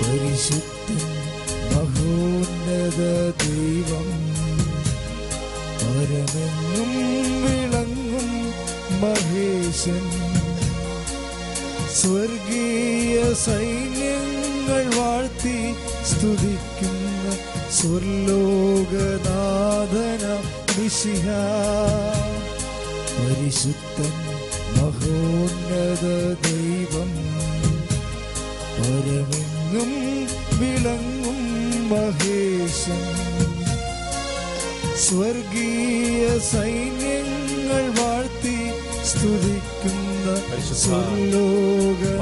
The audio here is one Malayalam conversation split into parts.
പരിശുദ്ധൻ മഹോന്നത ദൈവം. വിളങ്ങും മഹേശൻ. സ്വർഗീയ സൈന്യങ്ങൾ വാഴ്ത്തി മഹോന്നത പരമെങ്ങും വിളങ്ങും മഹേശൻ. സ്വർഗീയ സൈന്യങ്ങൾ വാഴ്ത്തി സ്തുതിക്കുന്ന സ്വർലോകനാഥന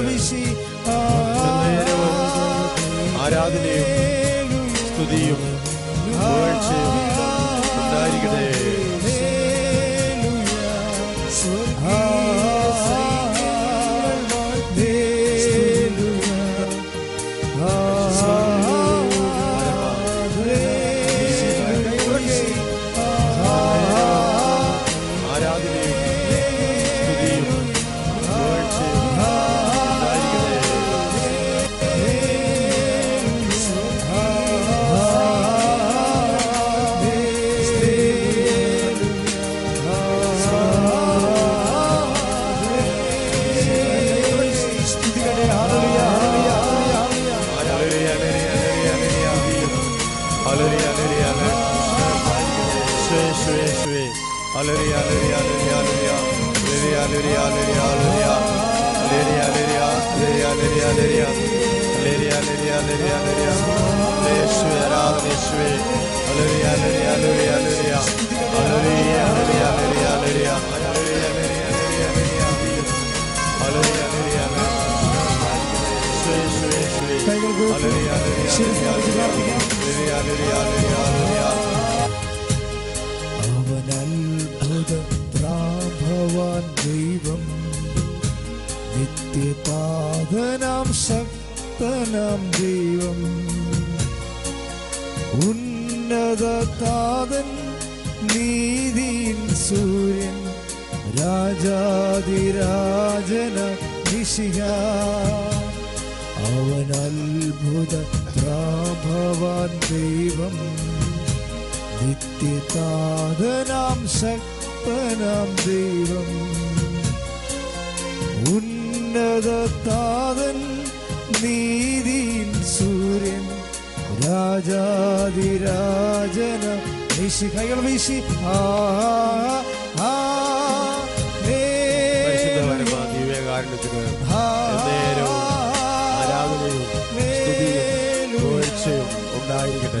വീശി. ആരാധനയും സ്തുതിയും ഉണ്ടായിരിക്കട്ടെ. ഹല്ലേലൂയ. അവൻ അത്ഭുത പ്രാഭവാൻ ദൈവം നിത്യപാതനാം ശക്തനാം ദൈവം ഉന്നത താതൻ നീതിൻ സൂര്യൻ രാജാതിരാജന നിശിഹ അവൻ അത്ഭുത പ്രാഭവാൻ ദൈവം നിത്യതാതനാം ശക്തനാം ദൈവം. ഉന്നത താതൻ നീതിൻ സൂര്യൻ രാജാതിരാജന വീശി കൈകൾ വീശി. ആ ആ, ഉണ്ടായിരിക്കട്ടെ.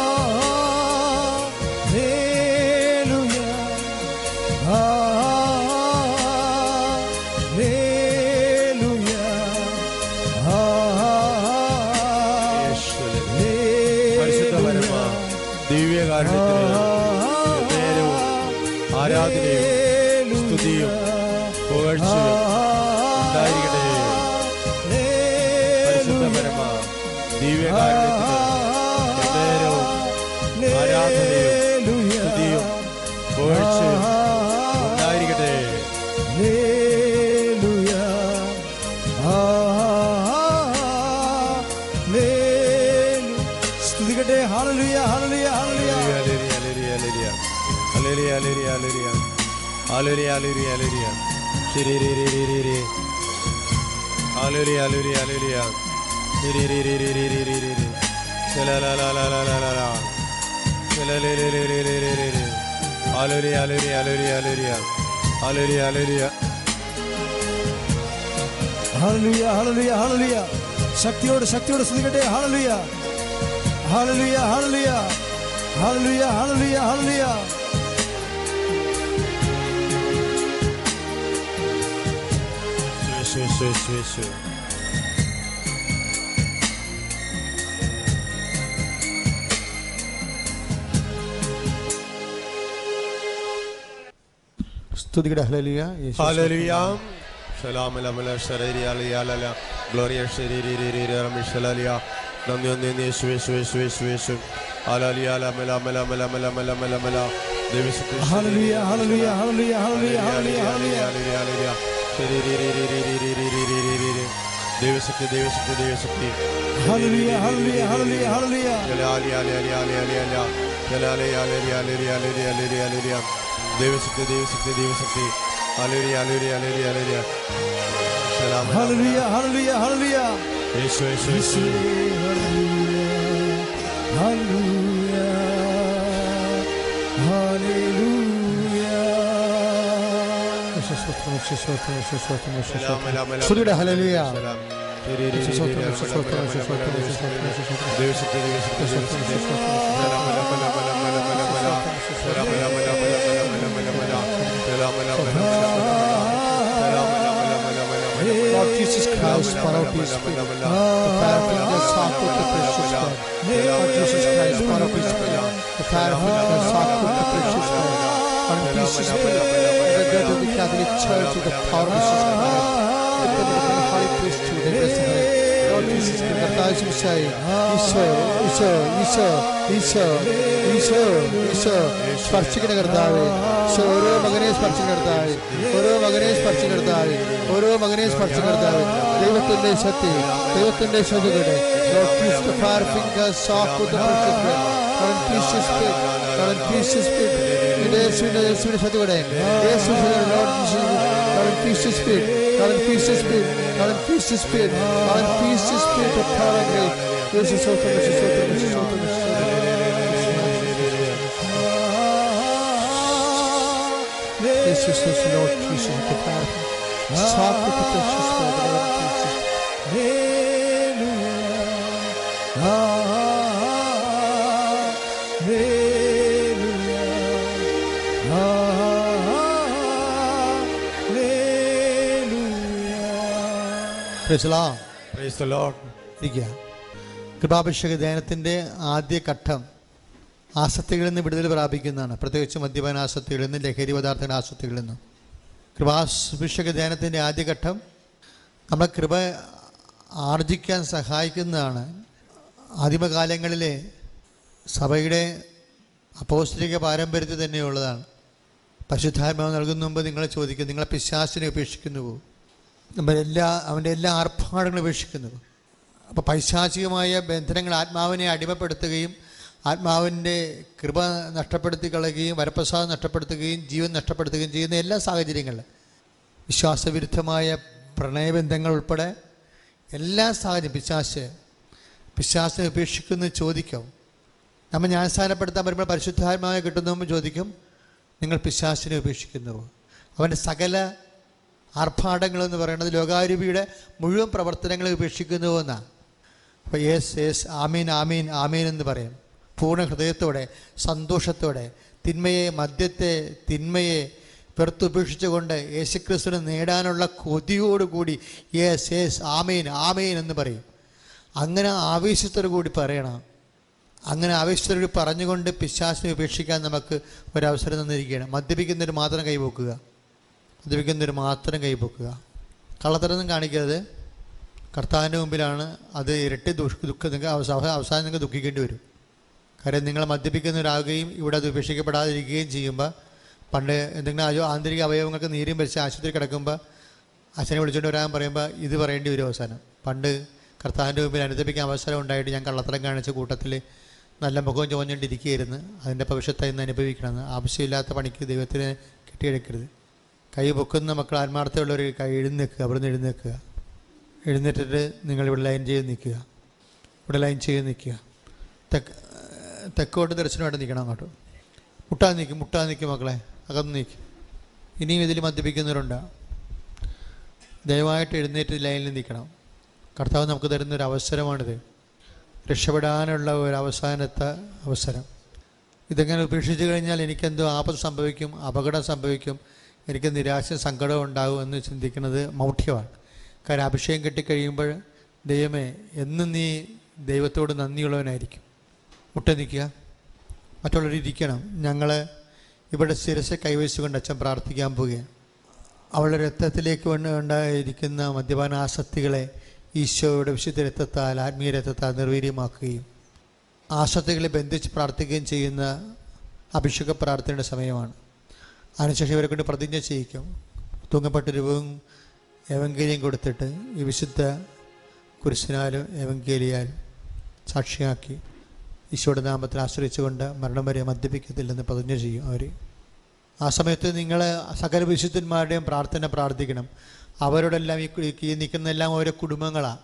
ദിവ്യകാരുണ്യത്തിന് നേരവും ആരാധനയും സ്തുതിയും പുകഴ്ചയും ഉണ്ടായിരിക്കട്ടെ. പരിശുദ്ധ പരമ ദിവ്യകാരുണ്യത്തിന് നേരവും ആരാധനയും സ്തുതിയും പുകഴ്ചയും அலுரி அலுரி அலுரியா சரி ரீ ரீ ரீ ரீ அலுரி அலுரி அலுரியா ரீ ரீ ரீ ரீ ரீ ரீ ரீ ரீ அலுரி அலுரி அலுரி அலுரியா அலுரி அலுரியா ஹலலுயா ஹலலுயா ஹலலுயா சக்தியோடு சக்தியோடு சுதிக்கட்டே hallelujah hallelujah hallelujah hallelujah hallelujah hallelujah യേശു യേശു സ്തുതിക്കട്ടെ ഹല്ലേലൂയ യേശു ഹല്ലേലൂയ സലാം ലമല ശരീരി അലിയാലല ഗ്ലോറിയ ശരീരി രീരി റമിഷലലിയ നന്ദി നന്ദി യേശു യേശു യേശു യേശു യേശു അലലിയ ലമല മല മല മല മല മല മല Deve sıktı, deve sıktı, deve sıktı. Hallelujah, hallelujah, hallelujah, hallelujah. Helal, helal, helal, helal, helal. Helal, helal, helal, helal, helal, helal, helal. Deve sıktı, deve sıktı, deve sıktı. Hallelujah, hallelujah, hallelujah, hallelujah. Selam. Hallelujah, hallelujah, Hallelujah, hallelujah, hallelujah. نفس صوته نفس صوته له هللويا Lord Jesus Christ, pour our the fire of the precious blood. Lord Jesus Christ, for the fire of the precious blood. And peace let us go to the Catholic Church with the power of Jesus Christ. Let them become the Holy Priesthood and blessing her. Lord Jesus Christ, കർത്താവ് ശിംശായി ഈശോ ഈശോ ഈശോ ഈശോ ഈശോ ഈശോ സ്പർശിക്കുന്ന കർത്താവ് ഈശോ ഓരോ മകനെ സ്പർശിക്കുന്ന കർത്താവ് ഓരോ മകനെ സ്പർശിക്കുന്ന കർത്താവ് ഓരോ മകനെ സ്പർശിക്കുന്ന കർത്താവ് ദൈവത്തിന്റെ ശക്തി ദൈവത്തിന്റെ ശക്തിയുടെ Lord, please the fire fingers soft with the precious blood. Lord, please your spirit. Lord, please your spirit. നിന്റെ യേശുവിന്റെ യേശുവിന്റെ ശക്തിയുടെ യേശുവിന്റെ Lord Jesus. Lord, please your spirit. Lord, please your spirit. Lord, please your spirit. Lord, please your spirit of power and grace. യേശു സ്തോത്രം, യേശു സ്തോത്രം, യേശു സ്തോത്രം, യേശു സ്തോത്രം. യേശു സ്തോത്രം, Lord Jesus, the fire. Soft with the precious blood. കൃപാഭിഷേക ധ്യാനത്തിന്റെ ആദ്യ ഘട്ടം ആസക്തികളിൽ നിന്ന് വിടുതൽ പ്രാപിക്കുന്നതാണ്. പ്രത്യേകിച്ച് മദ്യപാന ആസക്തികളിൽ നിന്ന് ലഹരി പദാർത്ഥങ്ങളുടെ ആസക്തികളിൽ നിന്നും. കൃപാഭിഷേക ധ്യാനത്തിന്റെ ആദ്യഘട്ടം നമ്മളെ കൃപ ആർജിക്കാൻ സഹായിക്കുന്നതാണ്. ആദിമകാലങ്ങളിലെ സഭയുടെ അപ്പോസ്റ്റിക പാരമ്പര്യത്തിൽ തന്നെയുള്ളതാണ്. പശുദ്ധാത്മാവ് നൽകുന്ന മുമ്പ് നിങ്ങളെ ചോദിക്കും നിങ്ങളെ പിശാസിനെ ഉപേക്ഷിക്കുന്നുവോ നമ്മൾ എല്ലാ അവന്റെ എല്ലാ ആർഭാടങ്ങളും ഉപേക്ഷിക്കുന്നു അപ്പോൾ പൈശാചികമായ ബന്ധനങ്ങൾ ആത്മാവിനെ അടിമപ്പെടുത്തുകയും ആത്മാവിന്റെ കൃപ നഷ്ടപ്പെടുത്തി കളയുകയും വരപ്രസാദം നഷ്ടപ്പെടുത്തുകയും ജീവൻ നഷ്ടപ്പെടുത്തുകയും ചെയ്യുന്ന എല്ലാ സാഹചര്യങ്ങളിലും. വിശ്വാസവിരുദ്ധമായ പ്രണയബന്ധങ്ങൾ ഉൾപ്പെടെ എല്ലാ സാഹചര്യം പിശാശ് പിശാസിനെ ഉപേക്ഷിക്കുന്നു ചോദിക്കും. നമ്മൾ ജ്ഞാനസ്ഥാനപ്പെടുത്താൻ വരുമ്പോൾ പരിശുദ്ധാത്മാവെ കിട്ടുന്നു ചോദിക്കും നിങ്ങൾ പിശാസിനെ ഉപേക്ഷിക്കുന്നു. അവന്റെ സകല ആർഭാടങ്ങളെന്ന് പറയുന്നത് ലോകാരൂപിയുടെ മുഴുവൻ പ്രവർത്തനങ്ങളെ ഉപേക്ഷിക്കുന്നു എന്നാണ് അപ്പോൾ യേസ് യേസ് ആമീൻ ആമീൻ ആമീൻ എന്ന് പറയും. പൂർണ ഹൃദയത്തോടെ സന്തോഷത്തോടെ തിന്മയെ മദ്യത്തെ തിന്മയെ വെറുത്തുപേക്ഷിച്ചുകൊണ്ട് യേശുക്രിസ്തുവിനെ നേടാനുള്ള കൊതിയോടുകൂടി യേസ് യേസ് ആമീൻ ആമീൻ എന്ന് പറയും. അങ്ങനെ ആവേശത്തോടു കൂടി പറയണം. അങ്ങനെ ആവേശത്തോടു കൂടി പറഞ്ഞുകൊണ്ട് പിശാസിനെ ഉപേക്ഷിക്കാൻ നമുക്ക് ഒരവസരം തന്നിരിക്കുകയാണ്. മദ്യപിക്കുന്നതിന് മാത്രം കൈപോക്കുക മദ്യപിക്കുന്നവർ മാത്രം കൈപൊക്കുക കള്ളത്തരൊന്നും കാണിക്കരുത് കർത്താവിന്റെ മുമ്പിലാണ് അത് ഇരട്ടി ദുഃഖ ദുഃഖം നിങ്ങൾക്ക് അവസാനം അവസാനം നിങ്ങൾക്ക് ദുഃഖിക്കേണ്ടി വരും. കാര്യം നിങ്ങൾ മദ്യപിക്കുന്നവരാകുകയും ഇവിടെ അത് ഉപേക്ഷിക്കപ്പെടാതിരിക്കുകയും ചെയ്യുമ്പോൾ പണ്ട് എന്തെങ്കിലും ആയോ ആന്തരിക അവയവങ്ങൾക്ക് നീരും വലിച്ച് ആശുപത്രി കിടക്കുമ്പോൾ അച്ഛനെ വിളിച്ചുകൊണ്ട് വരാൻ പറയുമ്പോൾ ഇത് പറയേണ്ടി വരും അവസാനം. പണ്ട് കർത്താവിന്റെ മുമ്പിൽ അനുദപിക്കാൻ അവസരം ഉണ്ടായിട്ട് ഞാൻ കള്ളത്തരം കാണിച്ച കൂട്ടത്തിൽ നല്ല മുഖവും ചോഞ്ഞുകൊണ്ടിരിക്കുകയായിരുന്നു അതിന്റെ ഭവിഷ്യത്തായി ഇന്ന് അനുഭവിക്കണമെന്ന്. ആവശ്യമില്ലാത്ത പണിക്ക് ദൈവത്തിന് കെട്ടിയെടുക്കരുത്. കൈ പൊക്കുന്ന മക്കൾ ആത്മാർത്ഥമുള്ളവർ കൈ എഴുന്നേൽക്കുക നിന്ന് എഴുന്നേൽക്കുക. എഴുന്നേറ്റിട്ട് നിങ്ങൾ ഇവിടെ ലൈൻ ചെയ്ത് നിൽക്കുക. ഇവിടെ ലൈൻ ചെയ്ത് നിൽക്കുക. തെക്ക് തെക്കോട്ട് ദർശനമായിട്ട് നിൽക്കണം അങ്ങോട്ട്. മുട്ടാതെ നിൽക്കും മുട്ടാതെ നിൽക്കും മക്കളെ. അകന്ന് നിൽക്കും. ഇനിയും ഇതിൽ മദ്യപിക്കുന്നവരുണ്ട്. ദയവായിട്ട് എഴുന്നേറ്റ് ലൈനിൽ നിൽക്കണം. കർത്താവ് നമുക്ക് തരുന്ന ഒരു അവസരമാണിത്. രക്ഷപ്പെടാനുള്ള ഒരു അവസാനത്തെ അവസരം. ഇതെങ്ങനെ ഉപേക്ഷിച്ച് കഴിഞ്ഞാൽ എനിക്കെന്തോ ആപത്ത് സംഭവിക്കും അപകടം സംഭവിക്കും എനിക്ക് നിരാശ സങ്കടം ഉണ്ടാകും എന്ന് ചിന്തിക്കുന്നത് മൗഢ്യമാണ്. കാരണം അഭിഷേകം കിട്ടിക്കഴിയുമ്പോൾ ദൈവമേ എന്നും നീ ദൈവത്തോട് നന്ദിയുള്ളവനായിരിക്കും. മുട്ട നിൽക്കുക. മറ്റുള്ളവർ ഇരിക്കണം. ഞങ്ങൾ ഇവിടെ ശിരസ് കൈവച്ചുകൊണ്ട് അച്ഛൻ പ്രാർത്ഥിക്കാൻ പോവുകയാണ്. അവളുടെ രക്തത്തിലേക്ക് ഉണ്ടായിരിക്കുന്ന മദ്യപാന ആസക്തികളെ ഈശോയുടെ വിശുദ്ധ രക്തത്താൽ ആത്മീയ രക്തത്താൽ നിർവീര്യമാക്കുകയും ആസക്തികളെ ബന്ധിച്ച് പ്രാർത്ഥിക്കുകയും ചെയ്യുന്ന അഭിഷേക പ്രാർത്ഥനയുടെ സമയമാണ്. അതിനുശേഷം ഇവരെ കൊണ്ട് പ്രതിജ്ഞ ചെയ്യിക്കും. തൂങ്ങപ്പെട്ട രൂപവും എവങ്കേലിയും കൊടുത്തിട്ട് ഈ വിശുദ്ധ കുരിശിനാലും എവങ്കേലിയാലും സാക്ഷിയാക്കി ഈശോയുടെ നാമത്തിൽ ആശ്രയിച്ചുകൊണ്ട് മരണം വരെ മദ്യപിക്കത്തില്ലെന്ന് പ്രതിജ്ഞ ചെയ്യും അവർ ആ സമയത്ത് നിങ്ങൾ സകല വിശുദ്ധന്മാരുടെയും പ്രാർത്ഥന പ്രാർത്ഥിക്കണം. അവരോടെല്ലാം ഈ ഈ നിൽക്കുന്നതെല്ലാം ഓരോ കുടുംബങ്ങളാണ്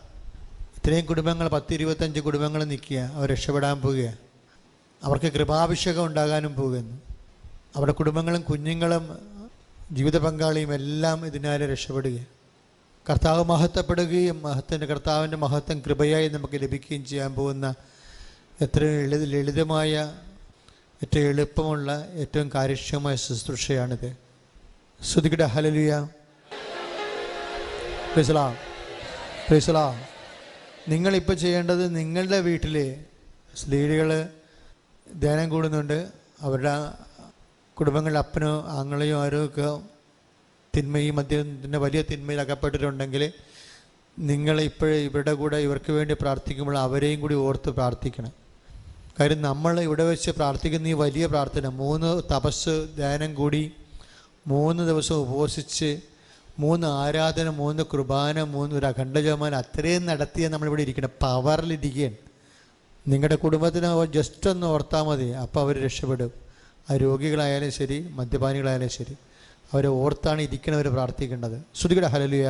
ഇത്രയും കുടുംബങ്ങൾ പത്ത് ഇരുപത്തഞ്ച് കുടുംബങ്ങൾ നിൽക്കുക. അവർ രക്ഷപ്പെടാൻ പോവുക. അവർക്ക് കൃപാഭിഷേകം ഉണ്ടാകാനും പോകുന്നു അവരുടെ കുടുംബങ്ങളും കുഞ്ഞുങ്ങളും ജീവിത പങ്കാളിയും എല്ലാം ഇതിനാലെ രക്ഷപ്പെടുകയും കർത്താവ് മഹത്വപ്പെടുകയും മഹത്തിന്റെ കർത്താവിന്റെ മഹത്വം കൃപയായി നമുക്ക് ലഭിക്കുകയും ചെയ്യാൻ പോകുന്ന എത്ര ലളിത ലളിതമായ ഏറ്റവും എളുപ്പമുള്ള ഏറ്റവും കാര്യക്ഷമമായ ശുശ്രൂഷയാണിത്. ശ്രുതികട ഹലലുയ പ്രിസലാ പ്രിസലാ നിങ്ങളിപ്പോൾ ചെയ്യേണ്ടത് നിങ്ങളുടെ വീട്ടിൽ സ്ത്രീകൾ ധ്യാനം കൂടുന്നുണ്ട്. അവരുടെ കുടുംബങ്ങളിലെ അപ്പനോ ആങ്ങളെയോ ആരോ ഒക്കെ തിന്മയും മദ്യത്തിന്റെ വലിയ തിന്മയിൽ അകപ്പെട്ടിട്ടുണ്ടെങ്കിൽ നിങ്ങൾ ഇപ്പോഴേ ഇവരുടെ കൂടെ ഇവർക്ക് വേണ്ടി പ്രാർത്ഥിക്കുമ്പോൾ അവരെയും കൂടി ഓർത്ത് പ്രാർത്ഥിക്കണം. കാര്യം നമ്മൾ ഇവിടെ വെച്ച് പ്രാർത്ഥിക്കുന്ന ഈ വലിയ പ്രാർത്ഥന മൂന്ന് തപസ് ധ്യാനം കൂടി മൂന്ന് ദിവസം ഉപവസിച്ച് മൂന്ന് ആരാധന മൂന്ന് കുർബാന മൂന്ന് ഒരു അഖണ്ഡജമാൻ അത്രയും നടത്തിയ നമ്മളിവിടെ ഇരിക്കണം. പവറിലിരിക്കുകയാണ് നിങ്ങളുടെ കുടുംബത്തിന് ജസ്റ്റ് ഒന്ന് ഓർത്താൽ മതി അപ്പോൾ അവർ രക്ഷപ്പെടും. ആ രോഗികളായാലും ശരി മദ്യപാനികളായാലും ശരി അവരെ ഓർത്താണ് ഇരിക്കണവർ പ്രാർത്ഥിക്കേണ്ടത്. ശ്രുതികട ഹലലുയ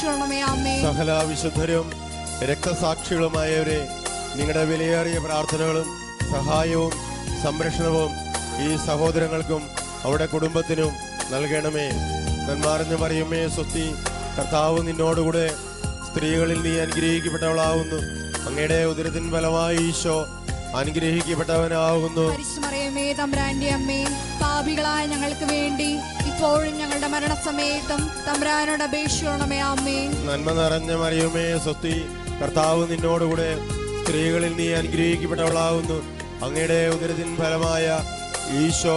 അപേക്ഷിക്കണമേ അമ്മേ സകല വിശുദ്ധരും രക്തസാക്ഷികളുമായവരെ നിങ്ങളുടെ വിലയേറിയ പ്രാർത്ഥനകളും സഹായവും സംരക്ഷണവും ഈ സഹോദരങ്ങൾക്കും അവരുടെ കുടുംബത്തിനും നൽകണമേ. നന്മാർന്ന് പറയുമേ സ്വത്തി കർത്താവ് നിന്നോടുകൂടെ സ്ത്രീകളിൽ നീ അനുഗ്രഹിക്കപ്പെട്ടവളാവുന്നു. അങ്ങയുടെ ഉദരത്തിൻ ഫലമായി ഈശോ അനുഗ്രഹിക്കപ്പെട്ടവനാകുന്നു പാപികളായ ഞങ്ങൾക്ക് വേണ്ടി ഇപ്പോഴും ഞങ്ങളുടെ മരണസമയത്തും. തമ്പ്രാനോട് അപേക്ഷിക്കണമേ അമ്മേ നന്മ നിറഞ്ഞ മറിയുമേ സ്വത്തി കർത്താവ് നിന്നോടുകൂടെ സ്ത്രീകളിൽ നീ അനുഗ്രഹിക്കപ്പെട്ടവളാവുന്നു. അങ്ങയുടെ ഉദരത്തിൻ ഫലമായ ഈശോ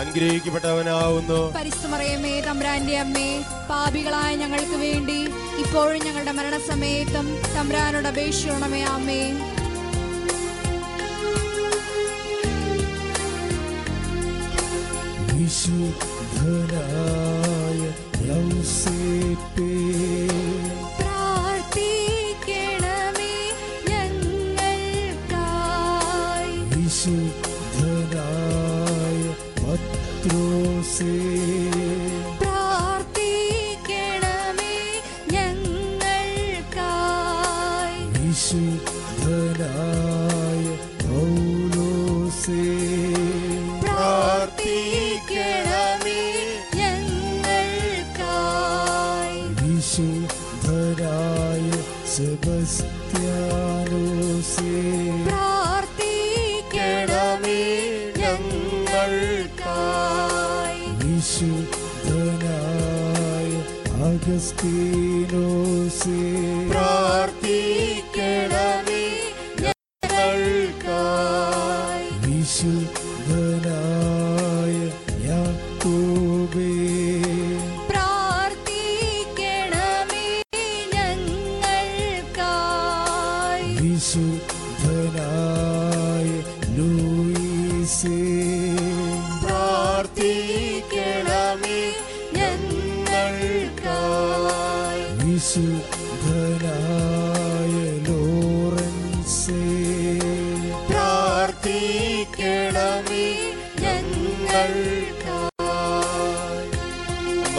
അനുഗ്രഹിക്കപ്പെട്ടവനാവുന്നു. പരിസ്മറയമേ തമ്പ്രാന്റെ അമ്മേ പാപികളായ ഞങ്ങൾക്ക് വേണ്ടി ഇപ്പോഴും ഞങ്ങളുടെ മരണസമയത്തും തമ്പ്രാനോട് അപേക്ഷിക്കണമേ അമ്മേ വിശുദ്ധനായ യൗസേപ്പേ പ്രാർത്ഥിക്കണമേ ഞങ്ങൾക്കായി. വിശുദ്ധനായ പത്രോസേ.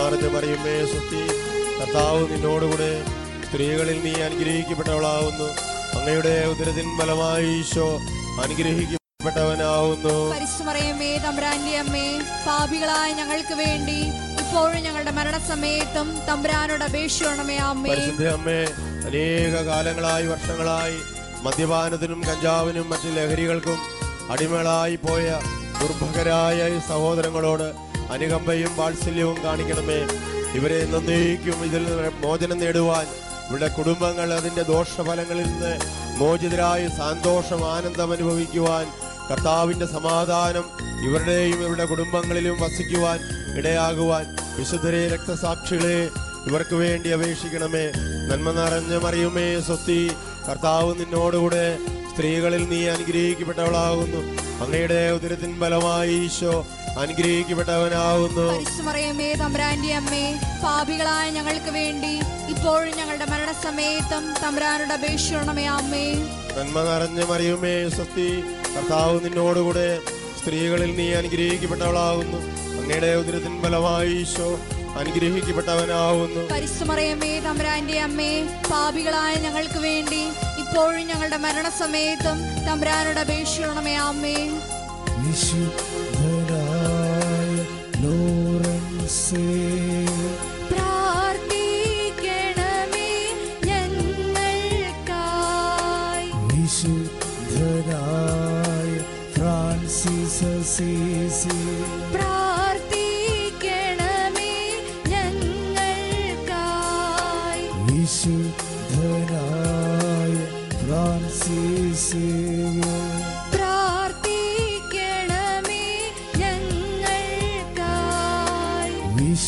മറിഞ്ഞ പറയുമേ സുത്തി കർത്താവ് നിന്നോടുകൂടെ സ്ത്രീകളിൽ നീ അനുഗ്രഹിക്കപ്പെട്ടവളാവുന്നു. അങ്ങയുടെ ഉദരത്തിൻ ഫലമായി ഈശോ അനുഗ്രഹിക്കപ്പെട്ടവനാവുന്നു. തമ്പ്രാന്റെ അമ്മേ പാപികളായ ഞങ്ങൾക്ക് വേണ്ടി ഇപ്പോഴും ഞങ്ങളുടെ മരണസമയത്തും തമ്പ്രാനോട് അപേക്ഷിക്കണമേ അമ്മേ പരിശുദ്ധ അമ്മേ അനേക കാലങ്ങളായി വർഷങ്ങളായി മദ്യപാനത്തിനും കഞ്ചാവിനും മറ്റു ലഹരികൾക്കും അടിമകളായി പോയ ദുർഭകരായ സഹോദരങ്ങളോട് അനുകമ്പയും വാത്സല്യവും കാണിക്കണമേ. ഇവരെ നന്ദിക്കും ഇതിൽ മോചനം നേടുവാൻ. ഇവിടെ കുടുംബങ്ങൾ അതിന്റെ ദോഷഫലങ്ങളിൽ നിന്ന് മോചിതരായി സന്തോഷം ആനന്ദം അനുഭവിക്കുവാൻ കർത്താവിന്റെ സമാധാനം ഇവരുടെയും ഇവരുടെ കുടുംബങ്ങളിലും വസിക്കുവാൻ ഇടയാകുവാൻ. വിശുദ്ധരെ രക്തസാക്ഷികളെ ഇവർക്ക് വേണ്ടി അപേക്ഷിക്കണമേ. നന്മ നിറഞ്ഞ മറിയുമേ സ്വത്തി കർത്താവ് നിന്നോടുകൂടെ സ്ത്രീകളിൽ നീ അനുഗ്രഹിക്കപ്പെട്ടവളാകുന്നു. അങ്ങയുടെ ഉദരത്തിൻ ബലമായി ഈശോ അനുഗ്രഹിക്കപ്പെട്ടവനാകുന്നു പരിശുമറിയമേ തമ്പ്രാന്റെ അമ്മേ പാപികളായ ഞങ്ങൾക്ക് വേണ്ടി ഇപ്പോഴും ഞങ്ങളുടെ മരണസമയത്തും തമ്പ്രാനോട് അപേക്ഷിക്കണമേ അമ്മേ. നന്മ നിറഞ്ഞ മറിയുമേ സ്വസ്തി. കർത്താവ് നിന്നോടുകൂടെ സ്ത്രീകളിൽ നീ അനുഗ്രഹിക്കപ്പെട്ടവളാകുന്നു അങ്ങയുടെ ഉദരത്തിൻ ഫലമായി ഈശോ അനുഗ്രഹിക്കപ്പെട്ടവനാകുന്നു പരിശുമറിയമേ തമ്പ്രാന്റെ അമ്മേ പാപികളായ ഞങ്ങൾക്ക് വേണ്ടി ഇപ്പോഴും ഞങ്ങളുടെ മരണസമയത്തും തമ്പ്രാനോട് അപേക്ഷിക്കണമേ അമ്മേ. ലോറൻസേ പ്രാർത്ഥിക്കണമേ ഞങ്ങൾക്കായി. വിശുദ്ധനായ ഫ്രാൻസിസ് അസീസി. പ്രാർത്ഥിക്കണമേ ഞങ്ങൾക്കായി. വിശുദ്ധനായ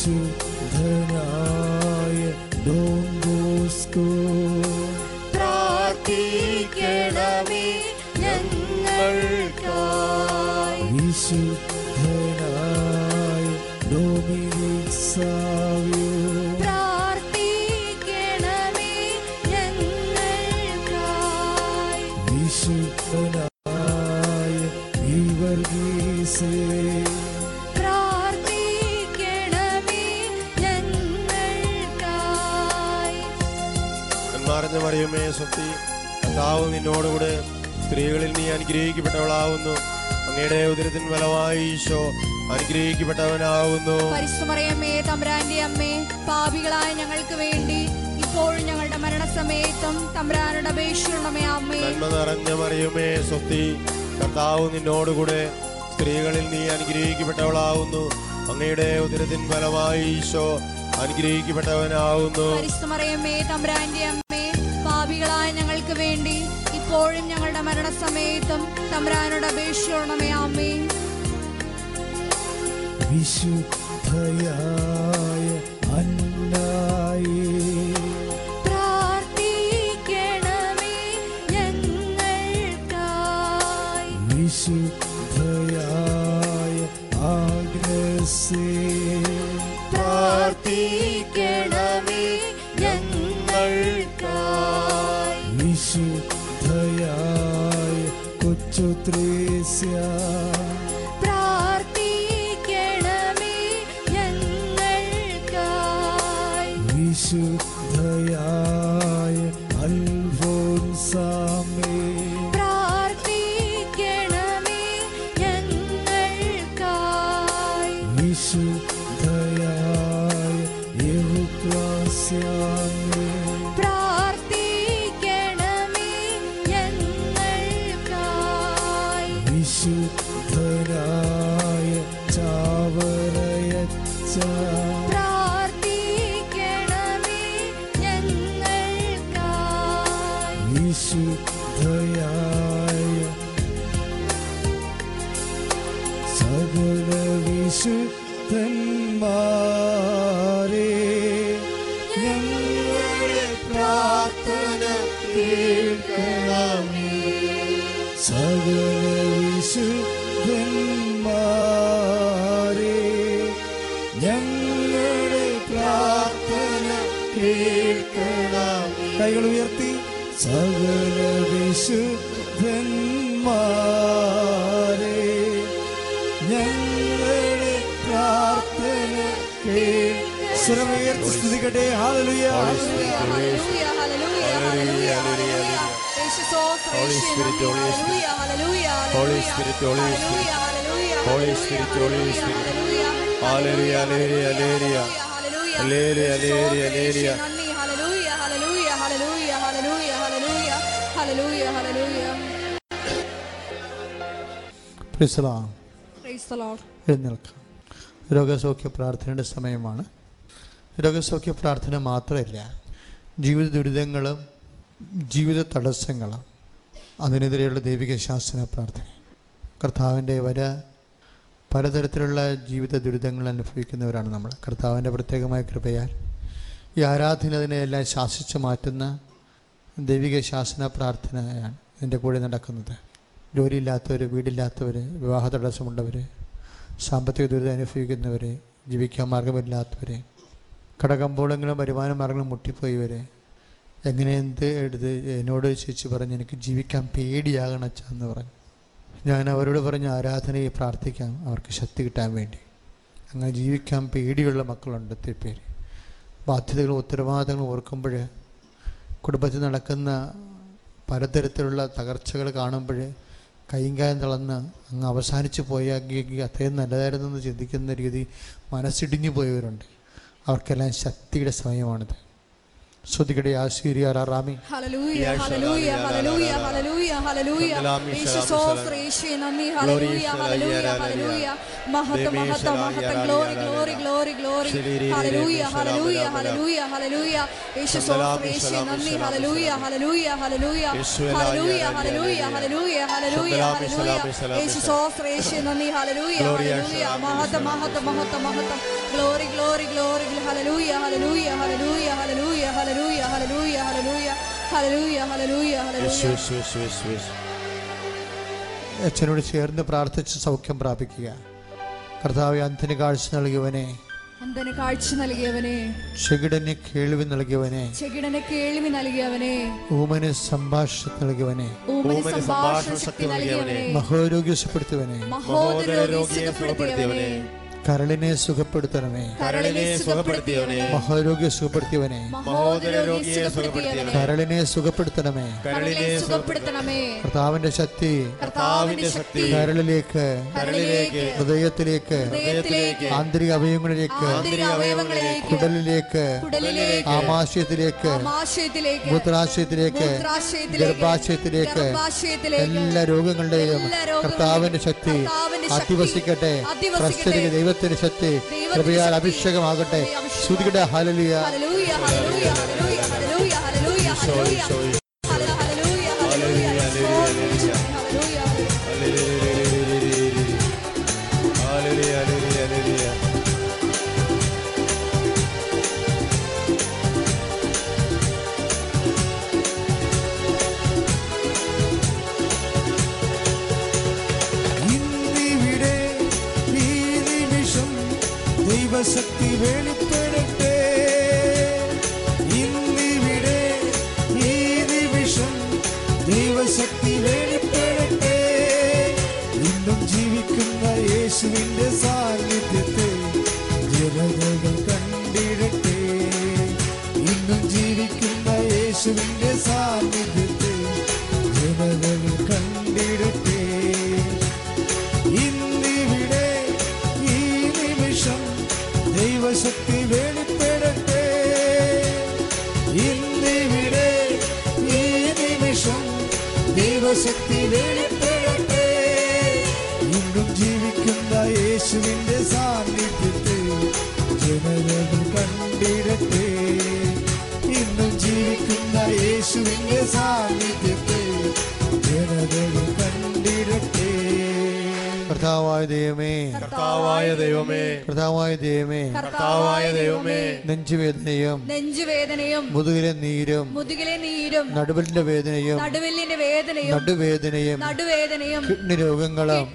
വിശുദ്ധനായ നിന്നോടുകൂടെ സ്ത്രീകളിൽ നീ അനുഗ്രഹിക്കപ്പെട്ടവളാവുന്നു. അങ്ങയുടെ ഉദരത്തിൻ ഫലമായി ഈശോ അനുഗ്രഹിക്കപ്പെട്ടവനാവുന്നു. പരിശുമറിയമ്മേ തമ്പ്രാന്റെ അമ്മേ പാപികളായ ഞങ്ങൾക്ക് വേണ്ടി ഇപ്പോഴും ഞങ്ങളുടെ മരണസമയത്തും തമ്പ്രാനുടെ അപേക്ഷിക്കണമേ അമ്മേ. നന്മ നിറഞ്ഞ മറിയുമേ സ്വത്തി കർത്താവ് നിന്നോടുകൂടെ സ്ത്രീകളിൽ നീ അനുഗ്രഹിക്കപ്പെട്ടവളാവുന്നു. അങ്ങയുടെ ഉദരത്തിൻ ഫലമായി ഈശോ അനുഗ്രഹിക്കപ്പെട്ടവനാവുന്നു. പരിശുമറിയമ്മേ തമ്പ്രാന്റെ അമ്മേ പാപികളായ ഞങ്ങൾക്ക് വേണ്ടി ഇപ്പോഴും ഞങ്ങളുടെ മരണസമയത്തും തമ്പ്രാനോട് അപേക്ഷിക്കണമേ അമ്മേ വിശുദ്ധയായ എഴുന്നേൽക്കാം രോഗസൗഖ്യ പ്രാർത്ഥനയുടെ സമയമാണ്. രോഗസൗഖ്യ പ്രാർത്ഥന മാത്രമല്ല ജീവിത ദുരിതങ്ങളും ജീവിത തടസ്സങ്ങളും അതിനെതിരെയുള്ള ദൈവിക ശാസന പ്രാർത്ഥന. കർത്താവിന്റെ വര പലതരത്തിലുള്ള ജീവിത ദുരിതങ്ങൾ അനുഭവിക്കുന്നവരാണ് നമ്മൾ. കർത്താവിന്റെ പ്രത്യേകമായ കൃപയാൽ ഈ ആരാധന ശാസിച്ചു മാറ്റുന്ന ദൈവിക ശാസന പ്രാർത്ഥനയാണ് എന്റെ കൂടെ നടക്കുന്നത്. ജോലിയില്ലാത്തവർ വീടില്ലാത്തവർ വിവാഹ തടസ്സമുള്ളവർ സാമ്പത്തിക ദുരിതം അനുഭവിക്കുന്നവർ ജീവിക്കാൻ മാർഗമില്ലാത്തവർ കടകമ്പോളങ്ങളും വരുമാന മാർഗങ്ങളും മുട്ടിപ്പോയവർ എങ്ങനെ എന്ത് എടുത്ത് എന്നോട് ചേച്ചി പറഞ്ഞ് എനിക്ക് ജീവിക്കാൻ പേടിയാകണം അച്ഛാ" എന്ന് പറഞ്ഞു. ഞാൻ അവരോട് പറഞ്ഞ് ആരാധനയെ പ്രാർത്ഥിക്കാം അവർക്ക് ശക്തി കിട്ടാൻ വേണ്ടി. അങ്ങനെ ജീവിക്കാൻ പേടിയുള്ള മക്കളുണ്ട് ഒത്തിരി പേര്. ബാധ്യതകളും ഉത്തരവാദിത്തങ്ങളും ഓർക്കുമ്പോൾ കുടുംബത്തിൽ നടക്കുന്ന പലതരത്തിലുള്ള തകർച്ചകൾ കാണുമ്പോൾ കായം തളർന്ന് അങ്ങ് അവസാനിച്ച് പോയ അത്രയും നല്ലതായിരുന്നു എന്ന് ചിന്തിക്കുന്ന രീതി മനസ്സിടിഞ്ഞു പോയവരുണ്ട്. അവർക്കെല്ലാം ശക്തിയുടെ സമയമാണിത്. ശ്രദ്ധിക്കട്ടെ ആ സീരിയ ramie? Glory glory glory hallelujah hallelujah hallelujah hallelujah hallelujah hallelujah hallelujah hallelujah hallelujah hallelujah hallelujah അച്ഛനോട് ചേർന്ന് പ്രാർത്ഥിച്ച് സൗഖ്യം പ്രാപിക്കുക. കർത്താവ് അന്തിന് കാഴ്ച നൽകിയവനെ. അന്തന് കാഴ്ച കേൾവി കേൾവി ശക്തി കരളിനെ സുഖപ്പെടുത്തണമേ. കരളിനെ സുഖപ്പെടുത്തിയവനെ. മഹോരോഗ്യ സുഖപ്പെടുത്തിയവനെ. മഹോദര രോഗിയെ സുഖപ്പെടുത്തിയവനെ. കരളിനെ സുഖപ്പെടുത്തണമേ. കരളിനെ സുഖപ്പെടുത്തണമേ. കർത്താവിന്റെ ശക്തി. കർത്താവിന്റെ ശക്തി. കരളിലേക്ക്. കരളിലേക്ക്. ഹൃദയത്തിലേക്ക്. ഹൃദയത്തിലേക്ക്. ആന്തരിക അവയവങ്ങളിലേക്ക്. ആന്തരിക അവയവങ്ങളിലേക്ക്. കുടലിലേക്ക്. കുടലിലേക്ക്. ആമാശയത്തിലേക്ക്. ആമാശയത്തിലേക്ക്. മൂത്രാശയത്തിലേക്ക്. മൂത്രാശയത്തിലേക്ക്. ഗർഭാശയത്തിലേക്ക്. ഗർഭാശയത്തിലേക്ക്. എല്ലാ രോഗങ്ങളുടെയും കർത്താവിന്റെ ശക്തി കർത്താവിന്റെ ശക്തി അധിവസിക്കട്ടെ. അധിവസിക്കട്ടെ. പ്രസ്തുതിക ദൈവത്തിന്റെ ശക്തി കൃപയാൽ അഭിഷേകമാകട്ടെ. ശ്രുതികട ഹലലിയ നടുവലിന്റെ വേദനയും നടുവലിന്റെ വേദനയും നടുവേദനയും നടുവേദനയും കിഡ്നി രോഗങ്ങളും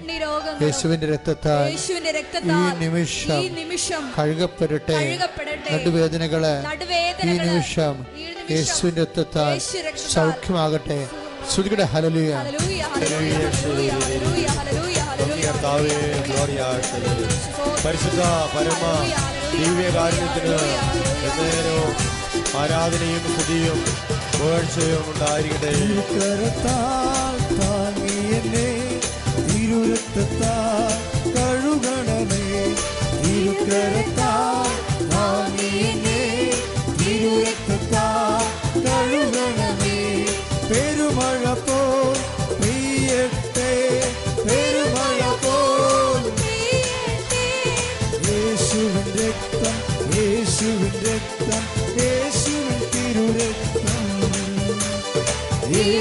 യേശുവിന്റെ രക്തത്താൽ യേശുവിന്റെ രക്തത്താൽ ഈ നിമിഷം ഈ നിമിഷം കഴുകപ്പെടട്ടെ നടുവേദനകളെ നടുവേദനകളെ ഈ നിമിഷം യേശുവിന്റെ രക്തത്താൽ സൗഖ്യമാകട്ടെ. ശ്രുതികട ഗ്ലോറിയ പരിശുദ്ധ പരമ ദിവ്യകാരുണ്യത്തിന് ആരാധനയും സ്തുതിയും പുകഴ്ചയും ഉണ്ടായിരിക്കട്ടെ കരത്താൽ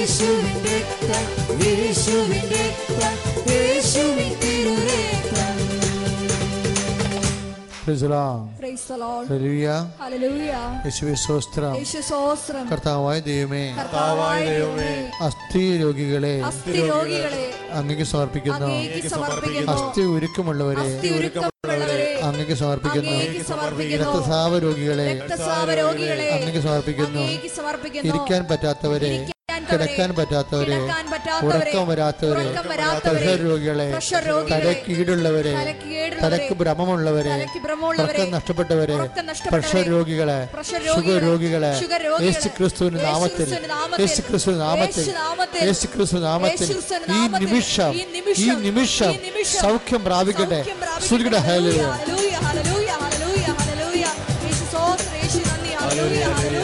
യേശുവിന്റെ യേശുവിന്റെ കർത്താവായ ദൈവമേ. അസ്ഥി രോഗികളെ അങ്ങക്ക് സമർപ്പിക്കുന്നു. അസ്ഥി ഉരുക്കമുള്ളവരെ അങ്ങക്ക് സമർപ്പിക്കുന്നു. രക്തസാവ രോഗികളെ അങ്ങക്ക് സമർപ്പിക്കുന്നു. ഇരിക്കാൻ പറ്റാത്തവരെ. കിടക്കാൻ പറ്റാത്തവരെ ഉറക്കം വരാത്തവരെ പ്രഷർ രോഗികളെ തലക്കീടുള്ളവരെ തലക്ക് ഭ്രമമുള്ളവരെ ഉറക്കം നഷ്ടപ്പെട്ടവരെ പ്രഷർ രോഗികളെ ഷുഗർ രോഗികളെ യേശു ക്രിസ്തുവിന്റെ നാമത്തിൽ യേശു ക്രിസ്തു നാമത്തിൽ യേശു ക്രിസ്തു നാമത്തിൽ ഈ നിമിഷം ഈ നിമിഷം സൗഖ്യം പ്രാപിക്കട്ടെ. സുധികട ഹലൂയ ഹലൂയ ഹലൂയ ഹലൂയ യേശു സോത്ര നന്ദി. ഹലൂയ ഹലൂയ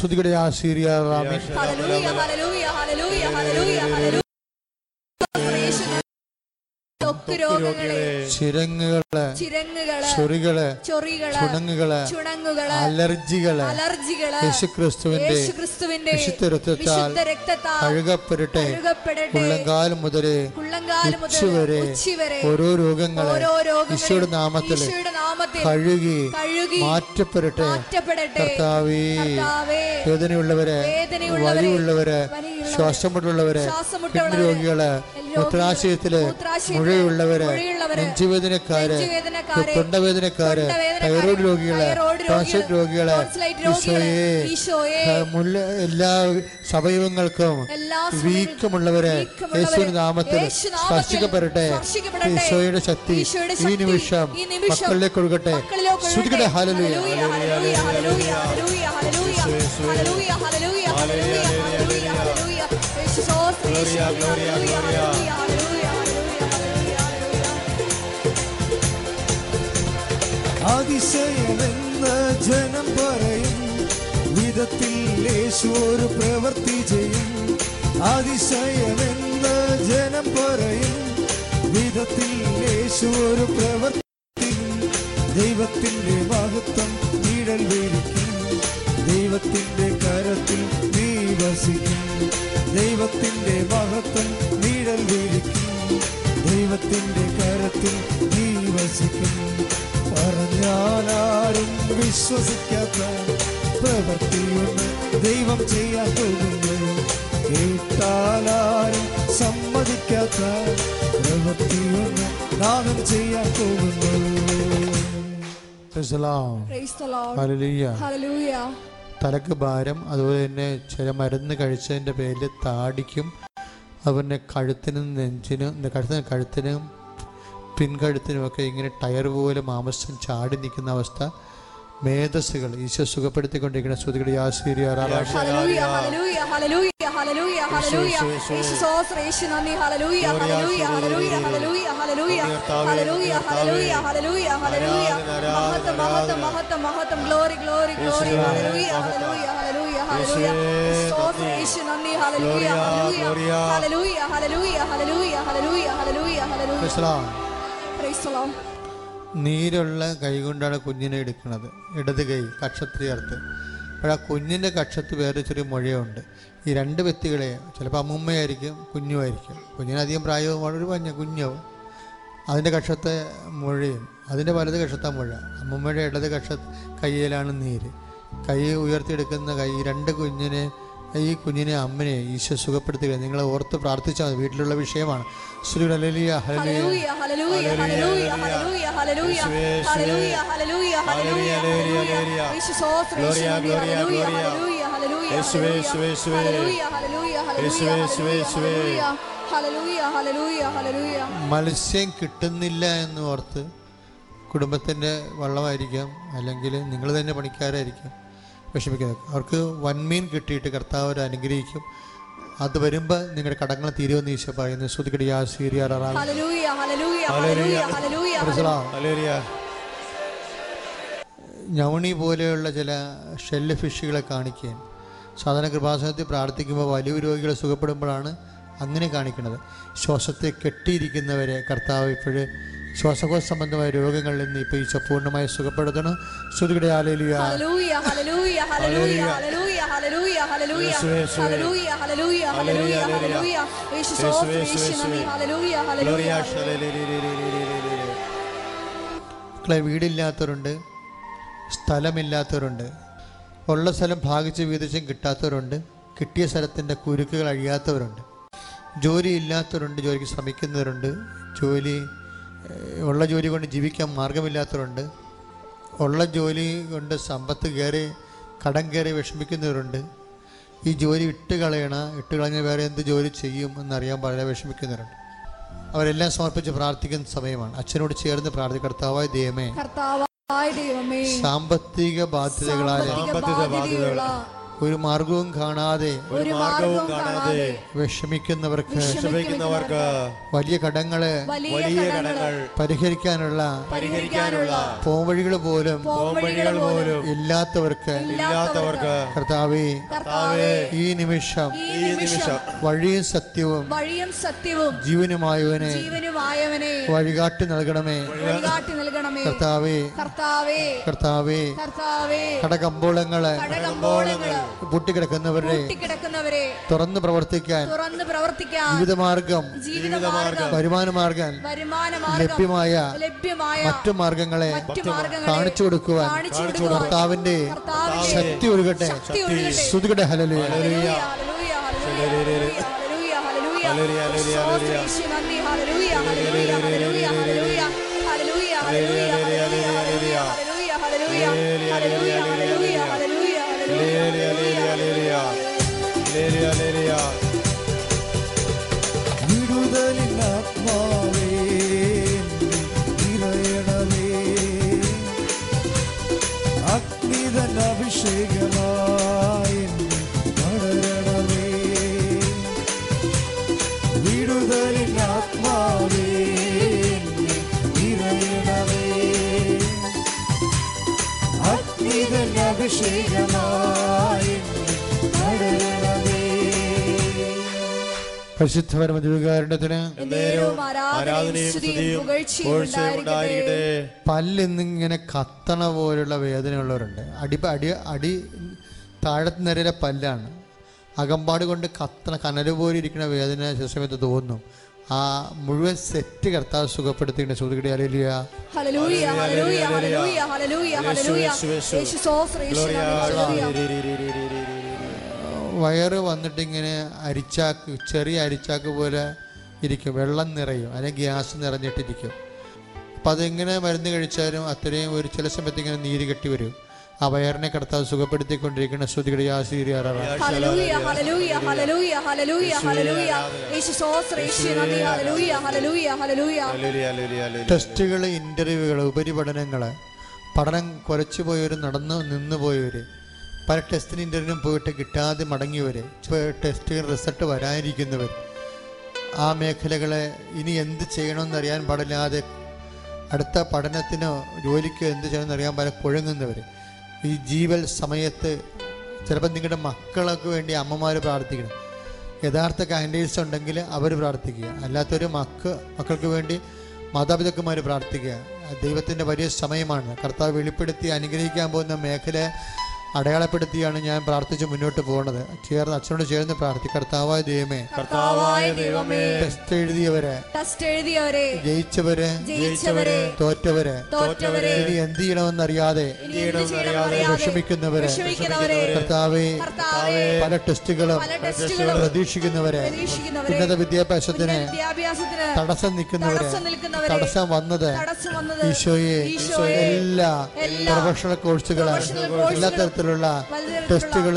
Jesús, gracias, Siria. Aleluya. ചിരങ്ങുകൾ ചിരങ്ങുകൾ ചൊറികൾ ചൊറികൾ ചുണങ്ങുകൾ ചുണങ്ങുകൾ അലർജികൾ അലർജികൾ യേശുക്രിസ്തുവിന്റെ യേശുക്രിസ്തുവിന്റെ വിശുദ്ധ രക്തത്താൽ കഴുകപ്പെടട്ടെ. ഉള്ളങ്കാൽ മുതൽ ഉച്ചവരെ ഓരോ രോഗങ്ങളെ ഈശോയുടെ നാമത്തിൽ കഴുകി മാറ്റപ്പെടട്ടെ. കർത്താവേ വേദനയുള്ളവരെ വഴിയുള്ളവരെ ശ്വാസമുട്ടുള്ളവരെ രോഗികൾ മുത്രാശയത്തിൽ മുഴയുള്ളവര് നെഞ്ചു നെഞ്ചുവേദനക്കാര് തൊണ്ടവേദനക്കാര് തൈറോയ്ഡ് രോഗികൾ ടോൺസൈറ്റ് രോഗികൾ എല്ലാ സവയവങ്ങൾക്കും വീക്കമുള്ളവര് യേശുവിന്റെ നാമത്തിൽ സ്പർശിക്കപ്പെടട്ടെ. ഈശോയുടെ ശക്തി ഈ നിമിഷം മക്കളിലേക്ക് കൊടുക്കട്ടെ ശ്രുതികട ഹലലുയ ഹലലുയ ഹലലുയ ഹലലുയ ഹലലുയ അതിശയമെന്ന് ജനം പറയും വിധത്തിൽ ഒരു പ്രവൃത്തി ചെയ്യും. അതിശയമെന്ന് ജനം പറയും വിധത്തിൽ ഒരു പ്രവൃത്തി ദൈവത്തിന്റെ മഹത്വം നിഴൽ വീരിക്കും. ദൈവത്തിന്റെ കരത്തിൽ നീ വസിക്കും. ദൈവത്തിന്റെ മഹത്വം നിഴൽ വീരിക്കും. ദൈവത്തിന്റെ കരത്തിൽ നീ വസിക്കും. പറഞ്ഞാലാരും വിശ്വസിക്കാത്ത പ്രവൃത്തിയൊന്ന് ദൈവം ചെയ്യാൻ പോകുന്നു. കേട്ടാലും സമ്മതിക്കാത്ത പ്രവൃത്തിയൊന്ന് നാമം ചെയ്യാൻ പോകുന്നു. തലക്ക് ഭാരം അതുപോലെ തന്നെ ചില മരുന്ന് കഴിച്ചതിന്റെ പേരിൽ താടിക്കും അതുപോലെ കഴുത്തിനും നെഞ്ചിനും കഴുത്തിനും കഴുത്തിനും പിൻകഴുത്തിനുമൊക്കെ ഇങ്ങനെ ടയർ പോലെ മാംസം ചാടി നിൽക്കുന്ന അവസ്ഥ മേധസ്സുകൾ. ഈശോ സുഖപ്പെടുത്തിക്കൊണ്ടിരിക്കുന്ന ശ്രുതികളുടെ യാസീരിയാറാറാ Hallelujah, നീരുള്ള കൈ കൊണ്ടാണ് കുഞ്ഞിനെ എടുക്കുന്നത്. ഇടത് കൈ കക്ഷത്തിൽ ചേർത്ത് അപ്പോൾ ആ കുഞ്ഞിന്റെ കക്ഷത്ത് വേറെ ചെറിയ മുഴയുണ്ട്. ഈ രണ്ട് വ്യക്തികളെ ചിലപ്പോൾ അമ്മുമ്മയായിരിക്കും കുഞ്ഞുമായിരിക്കും. കുഞ്ഞിനധികം പ്രായവും വളരെ പഞ്ഞ കുഞ്ഞാവും അതിന്റെ കക്ഷത്തെ മുഴയും. അതിന്റെ വലത് കക്ഷത്തെ മുഴ. അമ്മുമ്മയുടെ ഇടത് കക്ഷ കയ്യിലാണ് നീര്. കൈ ഉയർത്തിയെടുക്കുന്ന കൈ രണ്ട് കുഞ്ഞിനെ ഈ കുഞ്ഞിനെ അമ്മനെ ഈശോ സുഖപ്പെടുത്തുക നിങ്ങളെ ഓർത്ത് പ്രാർത്ഥിച്ചാൽ മതി. വീട്ടിലുള്ള വിഷയമാണ്. മത്സ്യം കിട്ടുന്നില്ല എന്ന് ഓർത്ത് കുടുംബത്തിന്റെ വള്ളമായിരിക്കാം. അല്ലെങ്കിൽ നിങ്ങൾ തന്നെ പണിക്കാരായിരിക്കാം. വിഷമിക്കുന്നത്. അവർക്ക് വൻമീൻ കിട്ടിയിട്ട് കർത്താവ് അവർ അനുഗ്രഹിക്കും. അത് വരുമ്പോൾ നിങ്ങളുടെ കടങ്ങൾ തീരുമെന്ന് ഈശോ പറയുന്നു. ശ്രുതികടി ആ സീരിയാറാ Hallelujah, hallelujah, hallelujah, hallelujah, hallelujah. ഹല്ലേലൂയ ഞവണി പോലെയുള്ള ചില ഷെല്ല് ഫിഷുകളെ കാണിക്കുകയും സാധാരണ കൃപാസനത്തിൽ പ്രാർത്ഥിക്കുമ്പോൾ വലിയ രോഗികളെ സുഖപ്പെടുമ്പോഴാണ് അങ്ങനെ കാണിക്കുന്നത്. ശ്വാസത്തെ കെട്ടിയിരിക്കുന്നവരെ കർത്താവ് ഇപ്പോഴ് ശ്വാസകോശ സംബന്ധമായ രോഗങ്ങളിൽ നിന്ന് ഇപ്പൊ ഈശോ പൂർണമായി സുഖപ്പെടുത്തണം ശ്രുതിയുടെ ആലയിലൂയ വീടില്ലാത്തവരുണ്ട്. സ്ഥലമില്ലാത്തവരുണ്ട്. ഉള്ള സ്ഥലം ഭാഗിച്ച് വീതിച്ചും കിട്ടാത്തവരുണ്ട്. കിട്ടിയ സ്ഥലത്തിന്റെ കുരുക്കുകൾ അഴിയാത്തവരുണ്ട്. ജോലിയില്ലാത്തവരുണ്ട് ജോലിക്ക് ശ്രമിക്കുന്നവരുണ്ട്. ജോലി ഉള്ള ജോലി കൊണ്ട് ജീവിക്കാൻ മാർഗമില്ലാത്തവരുണ്ട് ഉള്ള ജോലി കൊണ്ട് സമ്പത്ത് കയറി കടം കയറി വിഷമിക്കുന്നവരുണ്ട്. ഈ ജോലി ഇട്ട് കളയണ ഇട്ട് കളഞ്ഞ വേറെ എന്ത് ജോലി ചെയ്യും എന്നറിയാൻ വളരെ വിഷമിക്കുന്നവരുണ്ട്. അവരെല്ലാം സമർപ്പിച്ച് പ്രാർത്ഥിക്കുന്ന സമയമാണ്. അച്ഛനോട് ചേർന്ന് പ്രാർത്ഥിക്കും കർത്താവായ ദൈവമേ. കർത്താവായ ദൈവമേ. സാമ്പത്തിക ബാധ്യതയുള്ള ഒരു മാർഗവും കാണാതെ ഒരു മാർഗവും കാണാതെ വിഷമിക്കുന്നവർക്ക് വിഷമിക്കുന്നവർക്ക് വലിയ കടങ്ങൾ വലിയ കടങ്ങൾ പരിഹരിക്കാനുള്ള പരിഹരിക്കാനുള്ള പോംവഴികൾ പോലും പോംവഴികൾ പോലും ഇല്ലാത്തവർക്ക് ഇല്ലാത്തവർക്ക് കർത്താവേ കർത്താവേ ഈ നിമിഷം ഈ നിമിഷം വഴിയും സത്യവും വഴിയും സത്യവും ജീവനുമായവനെ ജീവനുമായവനെ വഴികാട്ടി നൽകണമേ. വഴികാട്ടി നൽകണമേ. കർത്താവേ കർത്താവേ കർത്താവേ കർത്താവേ കടകമ്പോളങ്ങളെ കടകമ്പോളങ്ങൾ പൂട്ടിക്കിടക്കുന്നവരുടെ തുറന്ന് തുറന്നു പ്രവർത്തിക്കാൻ തുറന്ന് പ്രവർത്തിക്കാൻ ജീവിതമാർഗം ജീവിതമാർഗം വരുമാന മാർഗം വരുമാന മാർഗം ലഭ്യമായ ലഭ്യമായ മറ്റു മാർഗങ്ങളെ കാണിച്ചു കൊടുക്കുവാൻ കർത്താവിന്റെ ശക്തി ഒഴുകട്ടെ. ശ്രുതികടെ hallelujah hallelujah, hallelujah, hallelujah, hallelujah, hallelujah. Hallelujah, hallelujah, ഉണ്ടായിരിക്കട്ടെ. ഉണ്ടായിരിക്കട്ടെ. പല്ലിന്നിങ്ങനെ കത്തണ പോലുള്ള വേദനയുള്ളവരുണ്ട്. അടി അടി അടി താഴത്ത് നിരയിലെ പല്ലാണ്. അകമ്പാട് കൊണ്ട് കത്തണ കനൽ പോലെ ഇരിക്കുന്ന വേദന ശിവസമയത്ത് തോന്നുന്നു. തോന്നും ആ മുഴുവൻ സെറ്റ് കർത്താവ് സുഖപ്പെടുത്തിയിട്ട് അലലിയ വയറ് വന്നിട്ടിങ്ങനെ അരിച്ചാക്ക് ചെറിയ അരിച്ചാക്ക് പോലെ ഇരിക്കും. വെള്ളം നിറയും. അല്ലെങ്കിൽ ഗ്യാസ് നിറഞ്ഞിട്ടിരിക്കും. അപ്പം അതെങ്ങനെ മരുന്ന് കഴിച്ചാലും അത്രയും ഒരു ചില സമയത്ത് ഇങ്ങനെ നീര് കെട്ടി വരും. ആ വയറിനെ കടത്താൻ സുഖപ്പെടുത്തിക്കൊണ്ടിരിക്കുന്ന ഹല്ലേലൂയ, ഹല്ലേലൂയ. ടെസ്റ്റുകൾ ഇന്റർവ്യൂകൾ ഉപരിപഠനങ്ങൾ പഠനം കുറച്ചു പോയവർ നടന്ന് നിന്ന് പോയവർ പല ടെസ്റ്റിന് ഇന്റർവ്യൂവിനും പോയിട്ട് കിട്ടാതെ മടങ്ങിയവർ ടെസ്റ്റ് റിസൾട്ട് വരാനിരിക്കുന്നവർ ആ മേഖലകളെ ഇനി എന്ത് ചെയ്യണമെന്നറിയാൻ പാടില്ലാതെ അടുത്ത പഠനത്തിനോ ജോലിക്കോ എന്ത് ചെയ്യണമെന്ന് അറിയാൻ പല കുഴങ്ങുന്നവർ ഈ ജീവൽ സമയത്ത് ചിലപ്പോൾ നിങ്ങളുടെ മക്കൾക്ക് വേണ്ടി അമ്മമാർ പ്രാർത്ഥിക്കണം. യഥാർത്ഥ കാൻഡിഡേറ്റ്സ് ഉണ്ടെങ്കിൽ അവർ പ്രാർത്ഥിക്കുക. അല്ലാത്തൊരു മക്ക മക്കൾക്ക് വേണ്ടി മാതാപിതാക്കന്മാർ പ്രാർത്ഥിക്കുക. ദൈവത്തിന്റെ വലിയ സമയമാണ്. കർത്താവ് വെളിപ്പെടുത്തി അനുഗ്രഹിക്കാൻ പോകുന്ന മേഖല അടയാളപ്പെടുത്തിയാണ് ഞാൻ പ്രാർത്ഥിച്ച് മുന്നോട്ട് പോകുന്നത്. ചേർന്ന് അച്ഛനോട് ചേർന്ന് പ്രാർത്ഥി. കർത്താവായ ദൈവമേ. കർത്താവായ ദൈവമേ. ടെസ്റ്റ് എഴുതിയവരെ. ടെസ്റ്റ് എഴുതിയവരെ. ജയിച്ചവരെ. ജയിച്ചവരെ. തോറ്റവരെ. തോറ്റവരെ. ഇനി എന്ത് ചെയ്യണമെന്ന് അറിയാതെ വിഷമിക്കുന്നവരെ. കർത്താവെ പല ടെസ്റ്റുകളും പ്രതീക്ഷിക്കുന്നവരെ. ഉന്നത വിദ്യാഭ്യാസത്തിന് തടസ്സം നിൽക്കുന്നവരെ. തടസ്സം വന്നത് ഈശോയെ. എല്ലാ പ്രൊഫഷണൽ കോഴ്സുകളും. എല്ലാ തരത്തിലുള്ള ടെസ്റ്റുകൾ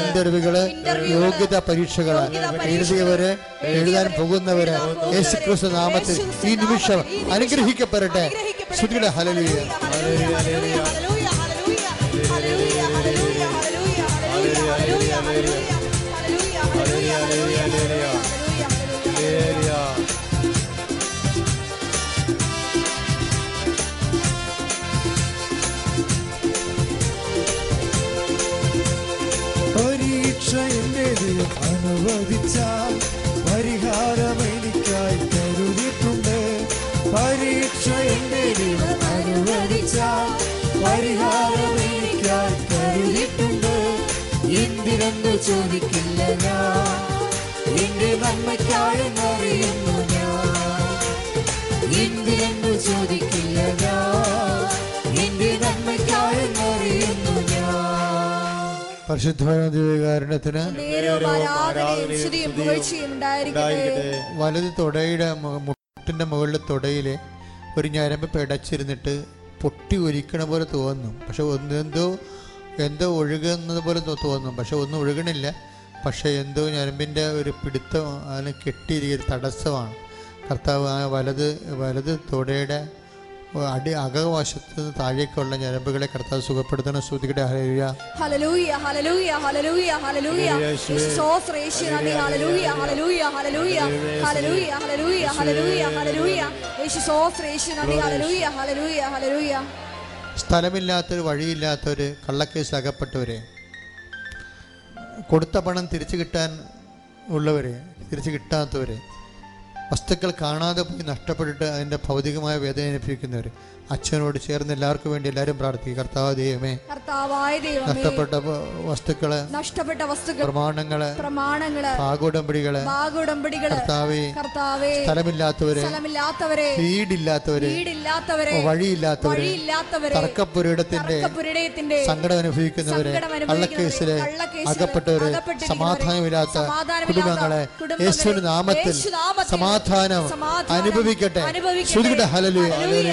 ഇന്റർവ്യൂകൾ യോഗ്യത പരീക്ഷകൾ എഴുതിയവര് എഴുതാൻ പോകുന്നവര് യേശുക്രിസ്തു നാമത്തിൽ ഈ നിമിഷം അനുഗ്രഹിക്കപ്പെടട്ടെ. ശ്രുതിയുടെ ഹലലിയ അനുവദിച്ചാൽ പരിഹാരം പരീക്ഷ എന്റെ ദൈവം അനുവദിച്ചാൽ പരിഹാരം എനിക്കായി ചോദിക്കില്ല ഞാൻ. എന്റെ നന്മയ്ക്കായെന്നറിയുന്നു ഉണ്ടായിരിക്കട്ടെ. വലത് തുടയുടെ മുട്ടിന്റെ മുകളിലെ തുടയിലെ ഒരു ഞരമ്പ് പിടച്ചിരുന്നിട്ട് പൊട്ടി ഒരിക്കണ പോലെ തോന്നും പക്ഷെ ഒന്ന് എന്തോ എന്തോ ഒഴുകുന്നത് പോലെ തോന്നും പക്ഷെ ഒന്നും ഒഴുകണില്ല. പക്ഷെ എന്തോ ഞരമ്പിന്റെ ഒരു പിടുത്തം അതിന് കെട്ടിയിരിക്കുന്ന തടസ്സമാണ്. കർത്താവ് ആ വലത് വലത് തുടയുടെ അടി അകവശത്ത് താഴേക്കുള്ള ഞരമ്പുകളെ കർത്താവ് സുഖപ്പെടുത്തണം. ശ്രുതികടെ ഹലലൂയ ഹലലൂയ ഹലലൂയ ഹലലൂയ ഹലലൂയ സോ റേഷ്യ നദി ഹലലൂയ hallelujah hallelujah hallelujah hallelujah hallelujah ഹലലൂയ യേശു സോ റേഷ്യ നദി ഹലലൂയ ഹലലൂയ ഹലലൂയ സ്ഥലമില്ലാത്തൊരു വഴിയില്ലാത്തൊരു കള്ളക്കേസ് അകപ്പെട്ടവരെ കൊടുത്ത പണം തിരിച്ചു കിട്ടാൻ ഉള്ളവരെ തിരിച്ചു കിട്ടാത്തവരെ വസ്തുക്കൾ കാണാതെ പോയി നഷ്ടപ്പെട്ടിട്ട് അതിന്റെ ഭൗതികമായ വേദന അനുഭവിക്കുന്നവർ അച്ഛനോട് ചേർന്ന് എല്ലാവർക്കും വേണ്ടി എല്ലാവരും പ്രാർത്ഥിക്കും കർത്താവ് ദൈവമേ നഷ്ടപ്പെട്ട വസ്തുക്കൾ നഷ്ടപ്പെട്ട വസ്തുക്കൾ പ്രമാണങ്ങൾ പ്രമാണങ്ങൾ ഭാഗോടമ്പടികൾ ഭാഗുടമ്പടികൾ കർത്താവേ കർത്താവേ സ്ഥലമില്ലാത്തവരെ സ്ഥലമില്ലാത്തവരെ വീടില്ലാത്തവരെ വീടില്ലാത്തവരെ വഴിയില്ലാത്തവരെ വഴിയില്ലാത്തവരെ തർക്കപ്പുരയിടത്തിന്റെ തർക്കപുരയത്തിന്റെ സങ്കടം അനുഭവിക്കുന്നവരെ കള്ളക്കേസിൽ അകപ്പെട്ടവര് സമാധാനമില്ലാത്ത കുടുംബങ്ങളെ യേശുവിന്റെ നാമത്തിൽ സമാധാനം അനുഭവിക്കട്ടെ. ഹലലു ഹലലു ഹലലുയ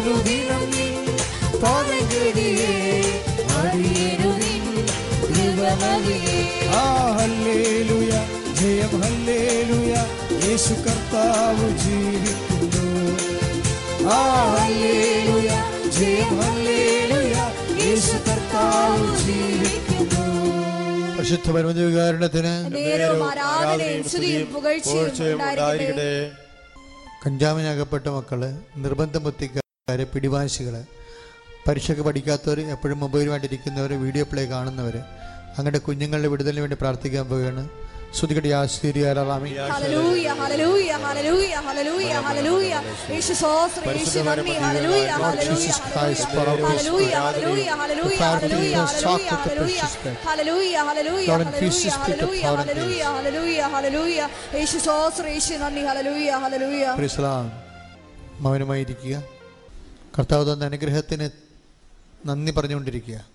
அனுதினம் பதகிறே அறியனுதின் கிருபமதியே ആ ஹல்லேலுயா ஜெயம் ஹல்லேலுயா യേശു കർത്താവ് ജീവിക്കുന്നു. പരിശുദ്ധ പരമവികാരണത്തിന് കഞ്ചാമിനകപ്പെട്ട മക്കൾ നിർബന്ധം എത്തിക്കുക വളരെ പിടിവാശികൾ പരീക്ഷയ്ക്ക് പഠിക്കാത്തവർ എപ്പോഴും മൊബൈലുമായിട്ട് ഇരിക്കുന്നവർ വീഡിയോ പ്ലേ കാണുന്നവർ അങ്ങനെ കുഞ്ഞുങ്ങളുടെ വിടുതലിന് വേണ്ടി പ്രാർത്ഥിക്കാൻ പോവുകയാണ്. മൗനമായിരിക്കുക. കർത്താവ് തന്ന അനുഗ്രഹത്തിന് നന്ദി പറഞ്ഞുകൊണ്ടിരിക്കുക.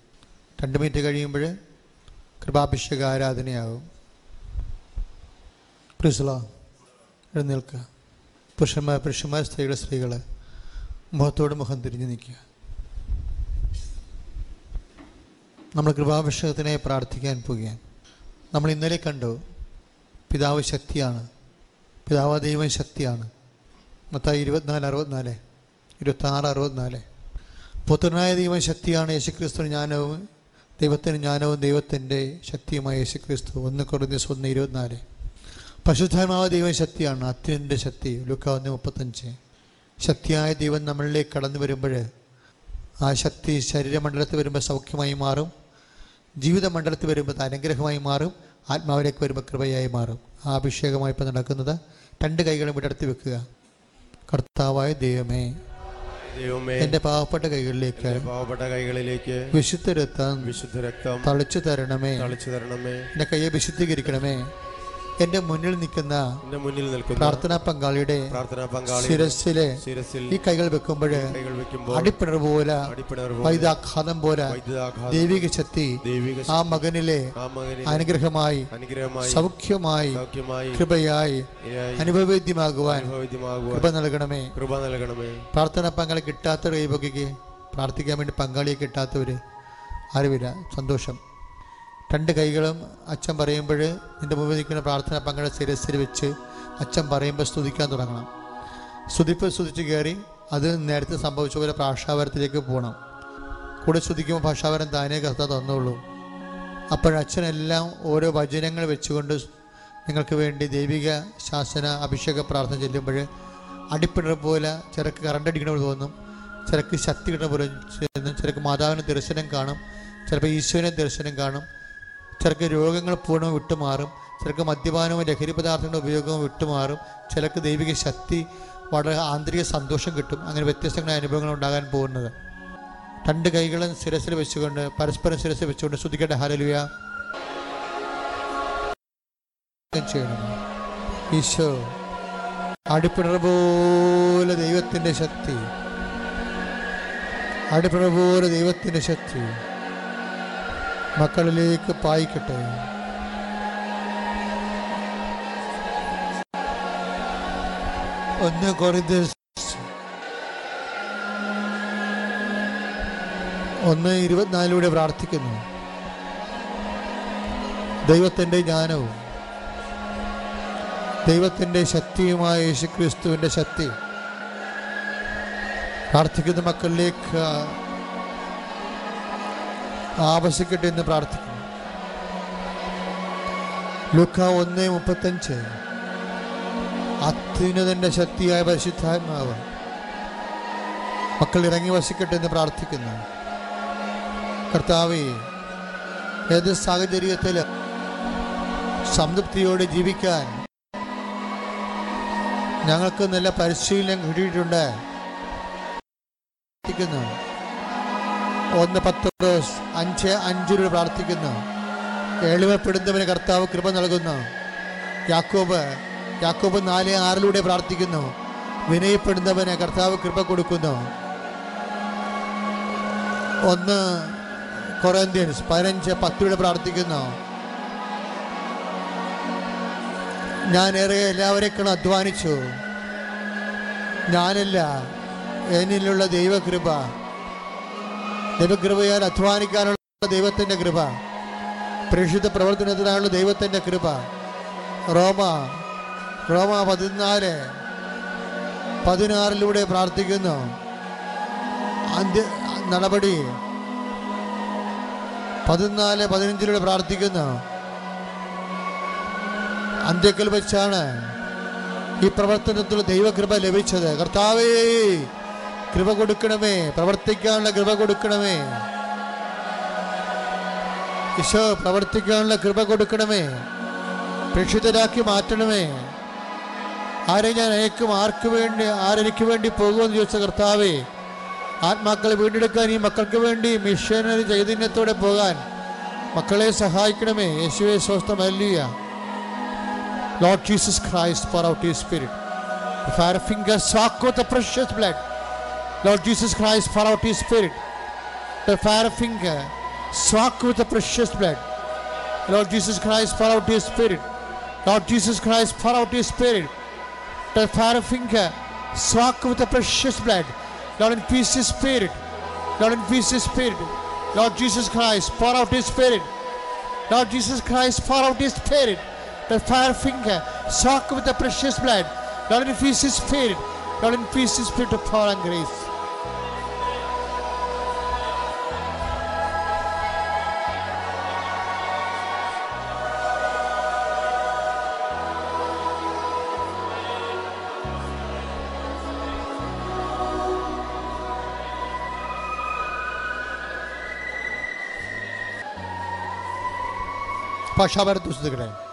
രണ്ട് മിനിറ്റ് കഴിയുമ്പോൾ കൃപാഭിഷേക ആരാധനയാകും. പ്രിസ്ലാം എഴുന്നേൽക്കുക. പുരുഷന്മാർ പുരുഷന്മാർ സ്ത്രീകൾ സ്ത്രീകൾ മുഖത്തോട് മുഖം തിരിഞ്ഞു നിൽക്കുക. നമ്മൾ കൃപാഭിഷേകത്തിനായി പ്രാർത്ഥിക്കാൻ പോവുകയാണ്. നമ്മൾ ഇന്നലെ കണ്ടു പിതാവ് ശക്തിയാണ്. പിതാവ് ദൈവം ശക്തിയാണ്. മൊത്തം ഇരുപത്തിനാല് അറുപത്തിനാല്. ഇരുപത്താറ് അറുപത്തിനാല്. പുത്രനായ ദൈവം ശക്തിയാണ് യേശുക്രിസ്തു ജ്ഞാനവും ദൈവത്തിന് ജ്ഞാനവും ദൈവത്തിന്റെ ശക്തിയുമായ യേശുക്രിസ്തു. ഒന്ന് കുറഞ്ഞ ഒന്ന് ഇരുപത്തിനാല്. പശുധാത്മാവ് ദൈവം ശക്തിയാണ് അത്യന്റെ ശക്തി. ലുക്ക ഒന്ന് മുപ്പത്തഞ്ച്. ശക്തിയായ ദൈവം നമ്മളിലേക്ക് കടന്നു വരുമ്പോൾ ആ ശക്തി ശരീരമണ്ഡലത്തിൽ വരുമ്പോൾ സൗഖ്യമായി മാറും ജീവിതമണ്ഡലത്തിൽ വരുമ്പോൾ അനുഗ്രഹമായി മാറും ആത്മാവിലേക്ക് വരുമ്പോൾ കൃപയായി മാറും. ആ അഭിഷേകമായി ഇപ്പം നടക്കുന്നത് രണ്ട് കൈകളും വിടർത്തി വെക്കുക. കർത്താവായ ദൈവമേ. എന്റെ പാവപ്പെട്ട കൈകളിലേക്ക് പാവപ്പെട്ട കൈകളിലേക്ക് വിശുദ്ധ രക്തം വിശുദ്ധ രക്തം തളിച്ചു തരണമേ. തളിച്ചു തരണമേ. എന്റെ കയ്യെ വിശുദ്ധീകരിക്കണമേ. എന്റെ മുന്നിൽ നിൽക്കുന്ന എന്റെ മുന്നിൽ നിൽക്കുന്ന പ്രാർത്ഥനാ പങ്കാളിയുടെ പ്രാർത്ഥനാ പങ്കാളി ശിരസിലെ ശിരസിൽ ഈ കൈകൾ വെക്കുമ്പോൾ അടിപ്പിണർ പോലെ വൈദാഘാതം പോലെ ദൈവിക ശക്തി ആ മകനിലെ അനുഗ്രഹമായി അനുഗ്രഹമായി സൗഖ്യമായി കൃപയായി അനുഭവവേദ്യമാകുവാൻ അനുഭവദ്യമാകുവാൻ കൃപ നൽകണമേ. കൃപ നൽകണമേ. പ്രാർത്ഥന പങ്കാളി കിട്ടാത്ത കൈവകയ്ക്ക് പ്രാർത്ഥിക്കാൻ വേണ്ടി പങ്കാളിയെ കിട്ടാത്തവര് അറിവില്ല സന്തോഷം. രണ്ട് കൈകളും അച്ഛൻ പറയുമ്പോൾ നിന്റെ മുമ്പിൽ നിൽക്കുന്ന പ്രാർത്ഥന പങ്കാളി ശിരസിൽ വെച്ച് അച്ഛൻ പറയുമ്പോൾ സ്തുതിക്കാൻ തുടങ്ങണം. സ്തുതിപ്പ് സ്തുതിച്ച് കയറി അത് നേരത്തെ സംഭവിച്ച പോലെ ഭാഷാവരത്തിലേക്ക് പോകണം കൂടെ സ്തുതിക്കുമ്പോൾ ഭാഷാവരം താനേ കർത്ത തന്നുള്ളൂ അപ്പോഴച്ഛനെല്ലാം ഓരോ വചനങ്ങൾ വെച്ചുകൊണ്ട് നിങ്ങൾക്ക് വേണ്ടി ദൈവിക ശാസന അഭിഷേക പ്രാർത്ഥന ചെല്ലുമ്പോൾ അടിപ്പിണർ പോലെ ചിലക്ക് കറണ്ട് അടിക്കണ പോലെ തോന്നും ചിലക്ക് ശക്തി കിട്ടുന്ന പോലെ ചിലക്ക് മാതാവിന് ദർശനം കാണും ചിലപ്പോൾ ഈശോനെ ദർശനം കാണും. ചിലക്ക് രോഗങ്ങൾ പൂർണവും വിട്ടുമാറും ചിലർക്ക് മദ്യപാനവും ലഹരി പദാർത്ഥങ്ങളുടെ ഉപയോഗവും വിട്ടുമാറും ചിലർക്ക് ദൈവിക ശക്തി വളരെ ആന്തരിക സന്തോഷം കിട്ടും. അങ്ങനെ വ്യത്യസ്തങ്ങളായ അനുഭവങ്ങൾ ഉണ്ടാകാൻ പോകുന്നത്. രണ്ട് കൈകളും ശിരസിൽ വെച്ചുകൊണ്ട് പരസ്പരം ശിരസിൽ വെച്ചുകൊണ്ട് ശ്രുതിക്കട്ടെ ഹരലുയ ഈശോ അടിപ്പിണർ പോലെ ദൈവത്തിന്റെ ശക്തി. അടിപ്പിണർ പോലെ ദൈവത്തിന്റെ ശക്തി. മക്കളിലേക്ക് പായിക്കട്ടെ. ഒന്ന് കൊറിന്ത് ഒന്ന് ഇരുപത്തിനാലിലൂടെ പ്രാർത്ഥിക്കുന്നു. ദൈവത്തിന്റെ ജ്ഞാനവും ദൈവത്തിന്റെ ശക്തിയുമായ യേശുക്രിസ്തുവിന്റെ ശക്തി. പ്രാർത്ഥിക്കുന്ന മക്കളിലേക്ക് ആവശ്യിക്കട്ടെ എന്ന് പ്രാർത്ഥിക്കുന്നു. ലുക്ക ഒന്ന് മുപ്പത്തഞ്ച്. അത്യുന്നതന്റെ ശക്തിയായ പരിശുദ്ധാത്മാവ് മക്കൾ ഇറങ്ങി വസിക്കട്ടെ എന്ന് പ്രാർത്ഥിക്കുന്നു. കർത്താവേ ഏത് സാഹചര്യത്തിൽ സംതൃപ്തിയോടെ ജീവിക്കാൻ ഞങ്ങൾക്ക് നല്ല പരിശീലനം കിട്ടിയിട്ടുണ്ട്. പ്രാർത്ഥിക്കുന്നു. ഒന്ന് പത്ത് അഞ്ച് അഞ്ചിലൂടെ പ്രാർത്ഥിക്കുന്നു. എളിമപ്പെടുന്നവന് കർത്താവ് കൃപ നൽകുന്നു. യാക്കോബ് യാക്കോബ് നാല് ആറിലൂടെ പ്രാർത്ഥിക്കുന്നു. വിനയപ്പെടുന്നവന് കർത്താവ് കൃപ കൊടുക്കുന്നു. ഒന്ന് കൊറന്ത്യൻസ് പതിനഞ്ച് പത്തിലൂടെ പ്രാർത്ഥിക്കുന്നു. ഞാൻ ഏറെ എല്ലാവരേക്കാളും അധ്വാനിച്ചു. ഞാനല്ല എന്നിലുള്ള ദൈവകൃപ. ദൈവകൃപയാൽ അധ്വാനിക്കാനുള്ള ദൈവത്തിന്റെ കൃപ. പ്രേക്ഷിത പ്രവർത്തനത്തിനായുള്ള ദൈവത്തിന്റെ കൃപ. റോമ റോമ പതിനാല് പതിനാറിലൂടെ പ്രാർത്ഥിക്കുന്നു. അന്ത്യ നടപടി. പതിനാല് പതിനഞ്ചിലൂടെ പ്രാർത്ഥിക്കുന്നു. അന്ത്യക്കൽ വെച്ചാണ് ഈ പ്രവർത്തനത്തിൽ ദൈവകൃപ ലഭിച്ചത്. കർത്താവേ കൃപ കൊടുക്കണമേ. പ്രവർത്തിക്കാനുള്ള കൃപ കൊടുക്കണമേ. ഈശോ പ്രവർത്തിക്കാനുള്ള കൃപ കൊടുക്കണമേ. പ്രേക്ഷിതരാക്കി മാറ്റണമേ. ആരെ ഞാൻ അയക്കും? ആർക്ക് വേണ്ടി? ആരെനിക്ക് വേണ്ടി പോകുമെന്ന് ചോദിച്ച കർത്താവേ ആത്മാക്കളെ വീണ്ടെടുക്കാൻ ഈ മക്കൾക്ക് വേണ്ടി മിഷനറി ചൈതന്യത്തോടെ പോകാൻ മക്കളെ സഹായിക്കണമേ. യേശുവെ സ്വസ്ഥം അല്ലിയ Lord Jesus Christ pour out His spirit fire finger Sako the precious blood. Lord Jesus Christ, pour out His Spirit. The fire finger soak with the precious blood. Lord Jesus Christ, pour out His Spirit. Lord Jesus Christ, pour out His Spirit. The fire finger soak with the precious blood. Lord, infuse His Spirit. Lord, infuse His Spirit. Lord Jesus Christ, pour out His Spirit. Lord Jesus Christ, pour out His Spirit. The fire finger, soak with the precious blood. Lord, infuse His Spirit. Lord, infuse His Spirit of power and grace. paşa beri düzdüre.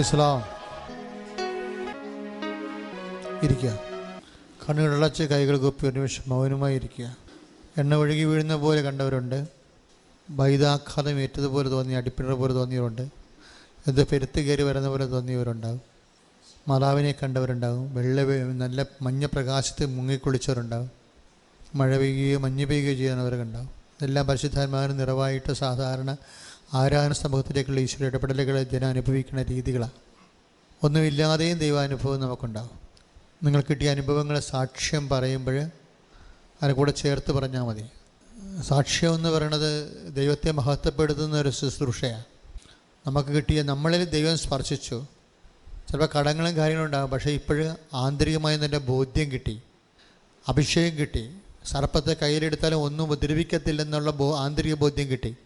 ഇസ്ലാം ഇരിക്കുക. കണ്ണുകളടച്ച് കൈകൾ കുപ്പി ഒരു നിമിഷം മൗനമായി ഇരിക്കുക. എണ്ണ ഒഴുകി വീഴുന്ന പോലെ കണ്ടവരുണ്ട്. വൈദാഘാതം ഏറ്റതുപോലെ തോന്നി അടിപ്പിണർ പോലെ തോന്നിയവരുണ്ട്. എന്ത് പെരുത്ത് കയറി വരുന്ന പോലെ തോന്നിയവരുണ്ടാകും മാതാവിനെ കണ്ടവരുണ്ടാകും വെള്ള നല്ല മഞ്ഞ പ്രകാശത്തിൽ മുങ്ങിക്കുളിച്ചവരുണ്ടാകും മഴ പെയ്യുകയോ മഞ്ഞ് പെയ്യുകയോ ചെയ്യുന്നവരൊക്കെ ഉണ്ടാകും ഇതെല്ലാം പരിശുദ്ധാത്മാവിന് നിറവായിട്ട് സാധാരണ ആരാധന സമൂഹത്തിലേക്കുള്ള ഈശ്വര ഇടപെടലുകൾ ജനം അനുഭവിക്കുന്ന രീതികളാണ് ഒന്നുമില്ലാതെയും ദൈവാനുഭവം നമുക്കുണ്ടാകും നിങ്ങൾ കിട്ടിയ അനുഭവങ്ങളെ സാക്ഷ്യം പറയുമ്പോൾ അതിനെ കൂടെ ചേർത്ത് പറഞ്ഞാൽ മതി. സാക്ഷ്യം എന്ന് പറയുന്നത് ദൈവത്തെ മഹത്വപ്പെടുത്തുന്ന ഒരു ശുശ്രൂഷയാണ്. നമുക്ക് കിട്ടിയ നമ്മളിൽ ദൈവം സ്പർശിച്ചു. ചിലപ്പോൾ കടങ്ങളും കാര്യങ്ങളും ഉണ്ടാകും. പക്ഷേ ഇപ്പോഴും ആന്തരികമായി തന്നെ ബോധ്യം കിട്ടി. അഭിഷേകം കിട്ടി. സർപ്പത്തെ കയ്യിലെടുത്താലും ഒന്നും ഉപദ്രവിക്കത്തില്ലെന്നുള്ള ബോ ആന്തരിക ബോധ്യം കിട്ടി.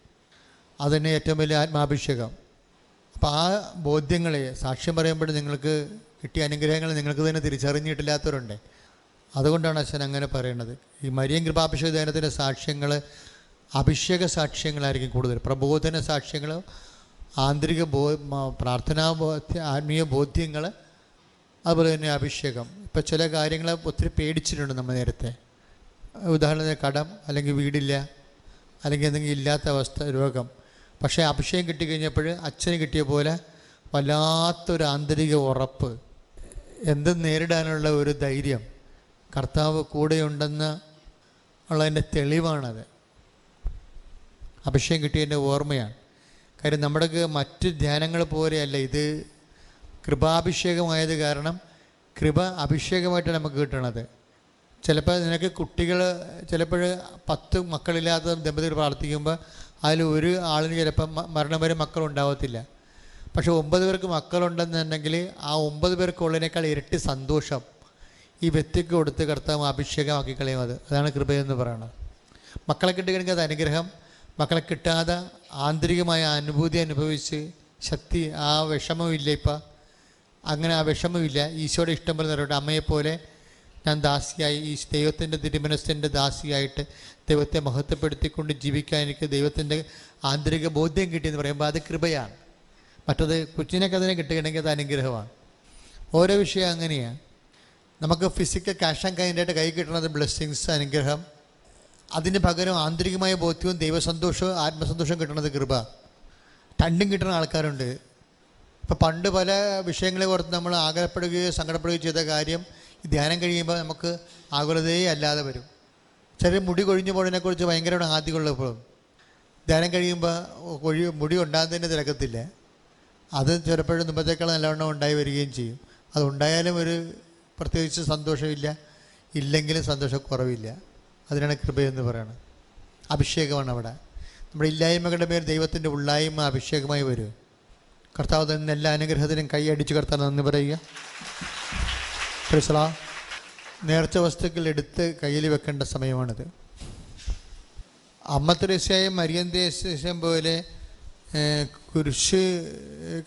അതുതന്നെ ഏറ്റവും വലിയ ആത്മാഭിഷേകം. അപ്പോൾ ആ ബോധ്യങ്ങളെ സാക്ഷ്യം പറയുമ്പോൾ നിങ്ങൾക്ക് കിട്ടിയ അനുഗ്രഹങ്ങൾ നിങ്ങൾക്ക് തന്നെ തിരിച്ചറിഞ്ഞിട്ടില്ലാത്തവരുണ്ട്. അതുകൊണ്ടാണ് അച്ഛൻ അങ്ങനെ പറയുന്നത് ഈ മരിയൻ കൃപാഭിഷേക ദൈനത്തിന്റെ സാക്ഷ്യങ്ങൾ അഭിഷേക സാക്ഷ്യങ്ങളായിരിക്കും കൂടുതൽ. പ്രബോധന സാക്ഷ്യങ്ങൾ ആന്തരിക ബോ പ്രാർത്ഥനാ ബോധ്യ ആത്മീയ ബോധ്യങ്ങൾ അതുപോലെ തന്നെ അഭിഷേകം. ഇപ്പോൾ ചില കാര്യങ്ങൾ ഒത്തിരി പേടിച്ചിട്ടുണ്ട് നമ്മൾ നേരത്തെ. ഉദാഹരണത്തിന് കടം അല്ലെങ്കിൽ വീടില്ല അല്ലെങ്കിൽ എന്തെങ്കിലും ഇല്ലാത്ത അവസ്ഥ രോഗം. പക്ഷേ അഭിഷേകം കിട്ടിക്കഴിഞ്ഞപ്പോൾ അച്ഛന് കിട്ടിയ പോലെ വല്ലാത്തൊരു ആന്തരിക ഉറപ്പ്. എന്ത് നേരിടാനുള്ള ഒരു ധൈര്യം. കർത്താവ് കൂടെയുണ്ടെന്ന് ഉള്ളതിന്റെ തെളിവാണത്. അഭിഷേകം കിട്ടിയതിന്റെ ഓർമ്മയാണ്. കാര്യം നമ്മുടെ മറ്റ് ധ്യാനങ്ങൾ പോലെയല്ല ഇത് കൃപാഭിഷേകമായത് കാരണം കൃപ അഭിഷേകമായിട്ട് നമുക്ക് കിട്ടണത്. ചിലപ്പോൾ നിനക്ക് കുട്ടികൾ ചിലപ്പോൾ പത്ത് മക്കളില്ലാത്ത ദമ്പതികൾ പ്രാർത്ഥിക്കുമ്പോൾ അതിൽ ഒരു ആളിന് ചിലപ്പം മരണം വരെ മക്കളുണ്ടാവത്തില്ല. പക്ഷേ ഒമ്പത് പേർക്ക് മക്കളുണ്ടെന്നുണ്ടെങ്കിൽ ആ ഒമ്പത് പേർക്കുള്ളതിനേക്കാൾ ഇരട്ടി സന്തോഷം ഈ വ്യക്തിക്ക് കൊടുത്ത് കർത്താവ് അഭിഷേകമാക്കി കളയും അത്. അതാണ് കൃപയെന്ന് പറയുന്നത് മക്കളെ കിട്ടുകയാണെങ്കിൽ അത് അനുഗ്രഹം. മക്കളെ കിട്ടാതെ ആന്തരികമായ അനുഭൂതി അനുഭവിച്ച് ശക്തി ആ വിഷമമില്ല ഇപ്പം. അങ്ങനെ ആ വിഷമമില്ല. ഈശോയുടെ ഇഷ്ടം പോലെ നിറയട്ടെ. അമ്മയെപ്പോലെ ഞാൻ ദാസിയായി. ഈ ദൈവത്തിന്റെ തിരുമനസ്സിന്റെ ദാസിയായിട്ട് ദൈവത്തെ മഹത്വപ്പെടുത്തിക്കൊണ്ട് ജീവിക്കാൻ എനിക്ക് ദൈവത്തിന്റെ ആന്തരിക ബോധ്യം കിട്ടിയെന്ന് പറയുമ്പോൾ അത് കൃപയാണ്. മറ്റത് കൊച്ചിനൊക്കെ അതിനെ കിട്ടുകയാണെങ്കിൽ അത് അനുഗ്രഹമാണ്. ഓരോ വിഷയം അങ്ങനെയാണ് നമുക്ക് ഫിസിക്കൽ ക്യാഷ് ആൻഡ് കൈൻഡായിട്ട് കൈ കിട്ടുന്നത് ബ്ലെസ്സിങ്സ് അനുഗ്രഹം. അതിന് പകരം ആന്തരികമായ ബോധ്യവും ദൈവസന്തോഷവും ആത്മസന്തോഷവും കിട്ടുന്നത് കൃപ. രണ്ടും കിട്ടുന്ന ആൾക്കാരുണ്ട്. ഇപ്പം പണ്ട് പല വിഷയങ്ങളെ ഓർത്ത് നമ്മൾ ആഗ്രഹപ്പെടുകയോ സങ്കടപ്പെടുകയോ ചെയ്ത കാര്യം ധ്യാനം കഴിയുമ്പോൾ നമുക്ക് ആകുലതയെ അല്ലാതെ വരും. ചില മുടി കൊഴിഞ്ഞു പോയതിനെക്കുറിച്ച് ഭയങ്കര ആദ്യമുള്ളപ്പോഴും ധ്യാനം കഴിയുമ്പോൾ കൊഴി മുടി ഉണ്ടാകുന്നതിന്റെ തിരക്കത്തില്ല. അത് ചിലപ്പോഴും മുമ്പത്തേക്കാൾ നല്ലവണ്ണം ഉണ്ടായി വരികയും ചെയ്യും. അതുണ്ടായാലും ഒരു പ്രത്യേകിച്ച് സന്തോഷമില്ല. ഇല്ലെങ്കിലും സന്തോഷക്കുറവില്ല അതിനാണ് കൃപയെന്ന് പറയുന്നത് അഭിഷേകമാണ് അവിടെ. നമ്മുടെ ഇല്ലായ്മകളുടെ മേൽ ദൈവത്തിന്റെ ഉള്ളായ്മ അഭിഷേകമായി വരും. കർത്താവ് തന്നെ എല്ലാ അനുഗ്രഹത്തിനും കൈയടിച്ച് കർത്താവ് നന്ദി പറയുക. ക്രിസ്ല നേർച്ച വസ്തുക്കൾ എടുത്ത് കയ്യിൽ വെക്കേണ്ട സമയമാണിത്. അമ്മ തെരേസയും മരിയൻ ദേശം പോലെ കുരിശ്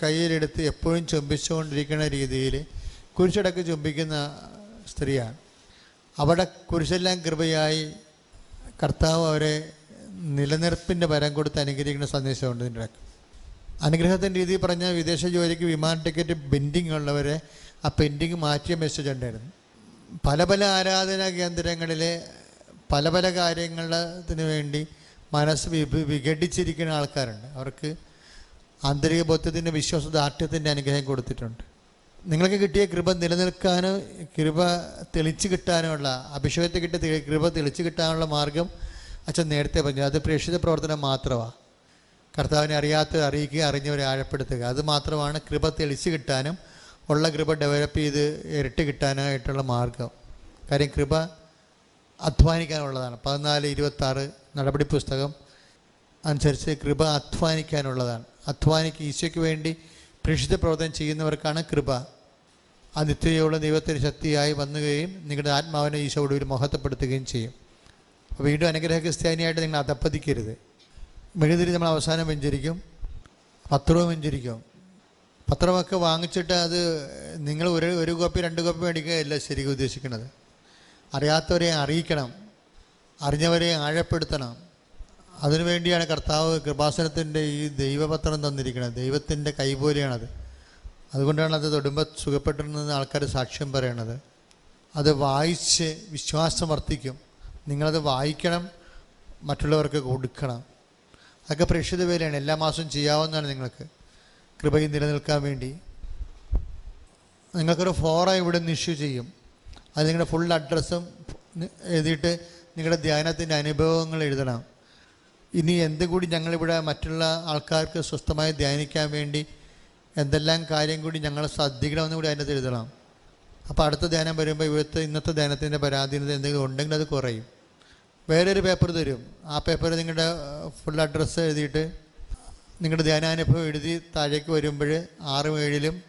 കയ്യിലെടുത്ത് എപ്പോഴും ചുംബിച്ചുകൊണ്ടിരിക്കുന്ന രീതിയിൽ കുരിശടക്ക് ചുംബിക്കുന്ന സ്ത്രീയാണ്. അവിടെ കുരിശെല്ലാം കൃപയായി കർത്താവ് അവരെ നിലനിർപ്പിന്റെ വരം കൊടുത്ത് അനുഗ്രഹിക്കുന്ന സന്ദേശമുണ്ട് ഇതിന്റെ അനുഗ്രഹത്തിന്റെ രീതി പറഞ്ഞാൽ വിദേശ ജോലിക്ക് വിമാന ടിക്കറ്റ് ബെൻഡിങ് ഉള്ളവരെ ആ പെൻഡിങ് മാറ്റിയ മെസ്സേജ് ഉണ്ടായിരുന്നു. പല പല ആരാധനാ കേന്ദ്രങ്ങളിലെ പല പല കാര്യത്തിന് വേണ്ടി മനസ്സ് വിഘടിച്ചിരിക്കുന്ന ആൾക്കാരുണ്ട്. അവർക്ക് ആന്തരിക ബോധ്യത്തിന്റെ വിശ്വാസദാർഢ്യത്തിന്റെ അനുഗ്രഹം കൊടുത്തിട്ടുണ്ട്. നിങ്ങൾക്ക് കിട്ടിയ കൃപ നിലനിൽക്കാനും കൃപ തെളിച്ച് കിട്ടാനുമുള്ള അഭിഷേകത്തെ കിട്ടിയ കൃപ തെളിച്ച് കിട്ടാനുള്ള മാർഗം അച്ഛൻ നേരത്തെ പറഞ്ഞു. അത് പ്രേക്ഷിത പ്രവർത്തനം മാത്രമാണ് കർത്താവിനെ അറിയാത്തവരെ അറിയിക്കുക അറിഞ്ഞവരെ ആഴപ്പെടുത്തുക. അത് മാത്രമാണ് കൃപ തെളിച്ച് കിട്ടാനും ഉള്ള കൃപ ഡെവലപ്പ് ചെയ്ത് ഇരട്ടി കിട്ടാനായിട്ടുള്ള മാർഗം. കാര്യം കൃപ അധ്വാനിക്കാനുള്ളതാണ്. പതിനാല് ഇരുപത്താറ് നടപടി പുസ്തകം അനുസരിച്ച് കൃപ അധ്വാനിക്കാനുള്ളതാണ്. അധ്വാനിക്ക് ഈശോയ്ക്ക് വേണ്ടി പ്രേക്ഷിത പ്രവർത്തനം ചെയ്യുന്നവർക്കാണ് കൃപ. ആ നിത്യതയുള്ള ദൈവത്തിന്റെ ശക്തിയായി വന്നുകയും നിങ്ങളുടെ ആത്മാവിനെ ഈശോ ഒടുവിൽ മഹത്വപ്പെടുത്തുകയും ചെയ്യും. അപ്പോൾ വീണ്ടും അനുഗ്രഹ ക്രിസ്ത്യാനിയായിട്ട് നിങ്ങൾ അതപ്പതിക്കരുത്. മെഴുതിരി നമ്മൾ അവസാനം വെഞ്ചരിക്കും. പത്രവും വെഞ്ചരിക്കും. പത്രമൊക്കെ വാങ്ങിച്ചിട്ട് അത് നിങ്ങൾ ഒരു ഒരു കോപ്പി രണ്ട് കോപ്പി മേടിക്കുകയല്ല ശരിക്കും ഉദ്ദേശിക്കുന്നത്. അറിയാത്തവരെ അറിയിക്കണം. അറിഞ്ഞവരെ ആഴപ്പെടുത്തണം. അതിനുവേണ്ടിയാണ് കർത്താവ് കൃപാസനത്തിന്റെ ഈ ദൈവപത്രം തന്നിരിക്കുന്നത്. ദൈവത്തിന്റെ കൈപോലെയാണത് അതുകൊണ്ടാണ് അത് തൊടുമ്പോൾ സുഖപ്പെട്ടിരുന്ന ആൾക്കാർ സാക്ഷ്യം പറയണത്. അത് വായിച്ച് വിശ്വാസം വർദ്ധിക്കും. നിങ്ങളത് വായിക്കണം മറ്റുള്ളവർക്ക് കൊടുക്കണം. അതൊക്കെ പ്രേക്ഷിത വേലയാണ്. എല്ലാ മാസവും ചെയ്യാവുന്നതാണ് നിങ്ങൾക്ക്. കൃപയിൽ നിലനിൽക്കാൻ വേണ്ടി. നിങ്ങൾക്കൊരു ഫോറ ഇവിടെ നിന്ന് ഇഷ്യൂ ചെയ്യും. അത് നിങ്ങളുടെ ഫുൾ അഡ്രസ്സും എഴുതിയിട്ട് നിങ്ങളുടെ ധ്യാനത്തിന്റെ അനുഭവങ്ങൾ എഴുതണം. ഇനി എന്തുകൂടി ഞങ്ങളിവിടെ മറ്റുള്ള ആൾക്കാർക്ക് സ്വസ്ഥമായി ധ്യാനിക്കാൻ വേണ്ടി എന്തെല്ലാം കാര്യം കൂടി ഞങ്ങൾ ശ്രദ്ധിക്കണമെന്ന് കൂടി അതിനകത്ത് എഴുതണം. അപ്പോൾ അടുത്ത ധ്യാനം വരുമ്പോൾ ഇവിടുത്തെ ഇന്നത്തെ ധ്യാനത്തിന്റെ പരാധീനത എന്തെങ്കിലും ഉണ്ടെങ്കിൽ അത് കുറയും. വേറൊരു പേപ്പർ തരും. ആ പേപ്പർ നിങ്ങളുടെ ഫുൾ അഡ്രസ്സ് എഴുതിയിട്ട് നിങ്ങളുടെ ധ്യാനാനുഭവം എഴുതി താഴേക്ക് വരുമ്പോൾ ആറും ഏഴിലും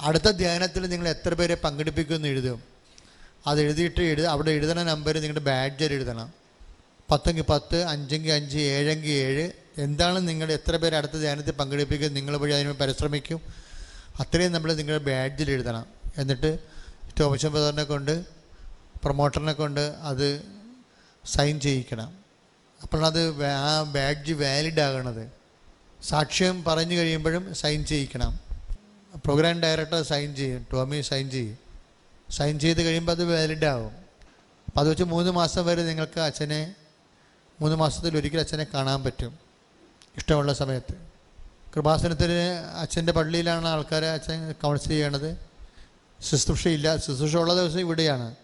അടുത്ത ധ്യാനത്തിൽ നിങ്ങൾ എത്ര പേരെ പങ്കെടുപ്പിക്കുമെന്ന് എഴുതും. അത് എഴുതിയിട്ട് എഴുതി അവിടെ എഴുതണ നമ്പർ നിങ്ങളുടെ ബാഡ്ജർ എഴുതണം. പത്തെങ്കിൽ പത്ത് അഞ്ചെങ്കിൽ അഞ്ച് ഏഴെങ്കിൽ ഏഴ്. എന്താണ് നിങ്ങൾ എത്ര പേരെ അടുത്ത ധ്യാനത്തിൽ പങ്കെടുപ്പിക്കും? നിങ്ങൾ വഴി അതിന് പരിശ്രമിക്കും. അത്രയും നമ്മൾ നിങ്ങളുടെ ബാഡ്ജിൽ എഴുതണം. എന്നിട്ട് തോമസ് ബ്രദറിനെ കൊണ്ട് പ്രൊമോട്ടറിനെ കൊണ്ട് അത് സൈൻ ചെയ്യിക്കണം. അപ്പോഴത് അത് ആ ബാഡ്ജ് വാലിഡ് ആകണത്. സാക്ഷ്യം പറഞ്ഞു കഴിയുമ്പോഴും സൈൻ ചെയ്യിക്കണം. പ്രോഗ്രാം ഡയറക്ടർ സൈൻ ചെയ്യും ടോമി സൈൻ ചെയ്യും. സൈൻ ചെയ്ത് കഴിയുമ്പോൾ അത് വാലിഡ് ആവും. അപ്പോൾ അത് വെച്ച് മൂന്ന് മാസം വരെ നിങ്ങൾക്ക് അച്ഛനെ മൂന്ന് മാസത്തിൽ ഒരിക്കൽ അച്ഛനെ കാണാൻ പറ്റും. ഇഷ്ടമുള്ള സമയത്ത്. കൃപാസനത്തിന് അച്ഛന്റെ പള്ളിയിലാണ് ആൾക്കാരെ അച്ഛൻ കൗൺസിൽ ചെയ്യണത്. ശുശ്രൂഷയില്ല ശുശ്രൂഷ ഉള്ള ദിവസം ഇവിടെയാണ്.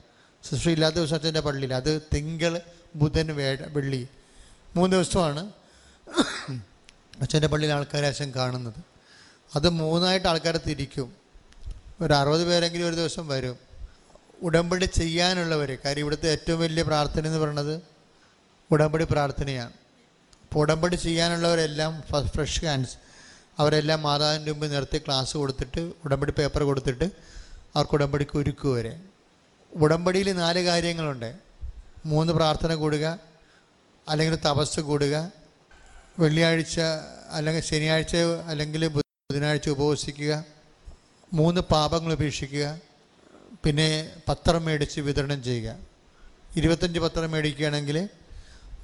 ശുശ്രൂഷ ഇല്ലാത്ത ദിവസം അച്ഛന്റെ പള്ളിയിൽ അത് തിങ്കൾ ബുധൻ വേ വെള്ളി. മൂന്ന് ദിവസമാണ്. അച്ഛന്റെ പള്ളിയിൽ ആൾക്കാരെ അച്ഛൻ കാണുന്നത്. അത് മൂന്നായിട്ട് ആൾക്കാരെ തിരിക്കും. ഒരു അറുപത് പേരെങ്കിലും ഒരു ദിവസം വരും. ഉടമ്പടി ചെയ്യാനുള്ളവർ കാര്യം ഇവിടുത്തെ ഏറ്റവും വലിയ പ്രാർത്ഥന എന്ന് പറയുന്നത് ഉടമ്പടി പ്രാർത്ഥനയാണ്. അപ്പോൾ ഉടമ്പടി ചെയ്യാനുള്ളവരെല്ലാം ഫ്രഷ് ഹാൻഡ്സ്. അവരെല്ലാം മാതാവിന്റെ മുമ്പ് നിർത്തി ക്ലാസ് കൊടുത്തിട്ട് ഉടമ്പടി പേപ്പർ കൊടുത്തിട്ട് അവർക്ക് ഉടമ്പടിക്ക് ഒരുക്കുക വരെ. ഉടമ്പടിയിൽ നാല് കാര്യങ്ങളുണ്ട്. മൂന്ന് പ്രാർത്ഥന കൂടുക അല്ലെങ്കിൽ തപസ് കൂടുക വെള്ളിയാഴ്ച അല്ലെങ്കിൽ ശനിയാഴ്ച അല്ലെങ്കിൽ ബുധനാഴ്ച ഉപവസിക്കുക. മൂന്ന് പാപങ്ങൾ ഉപേക്ഷിക്കുക. പിന്നെ പത്രം മേടിച്ച് വിതരണം ചെയ്യുക. ഇരുപത്തഞ്ച് പത്രം മേടിക്കുകയാണെങ്കിൽ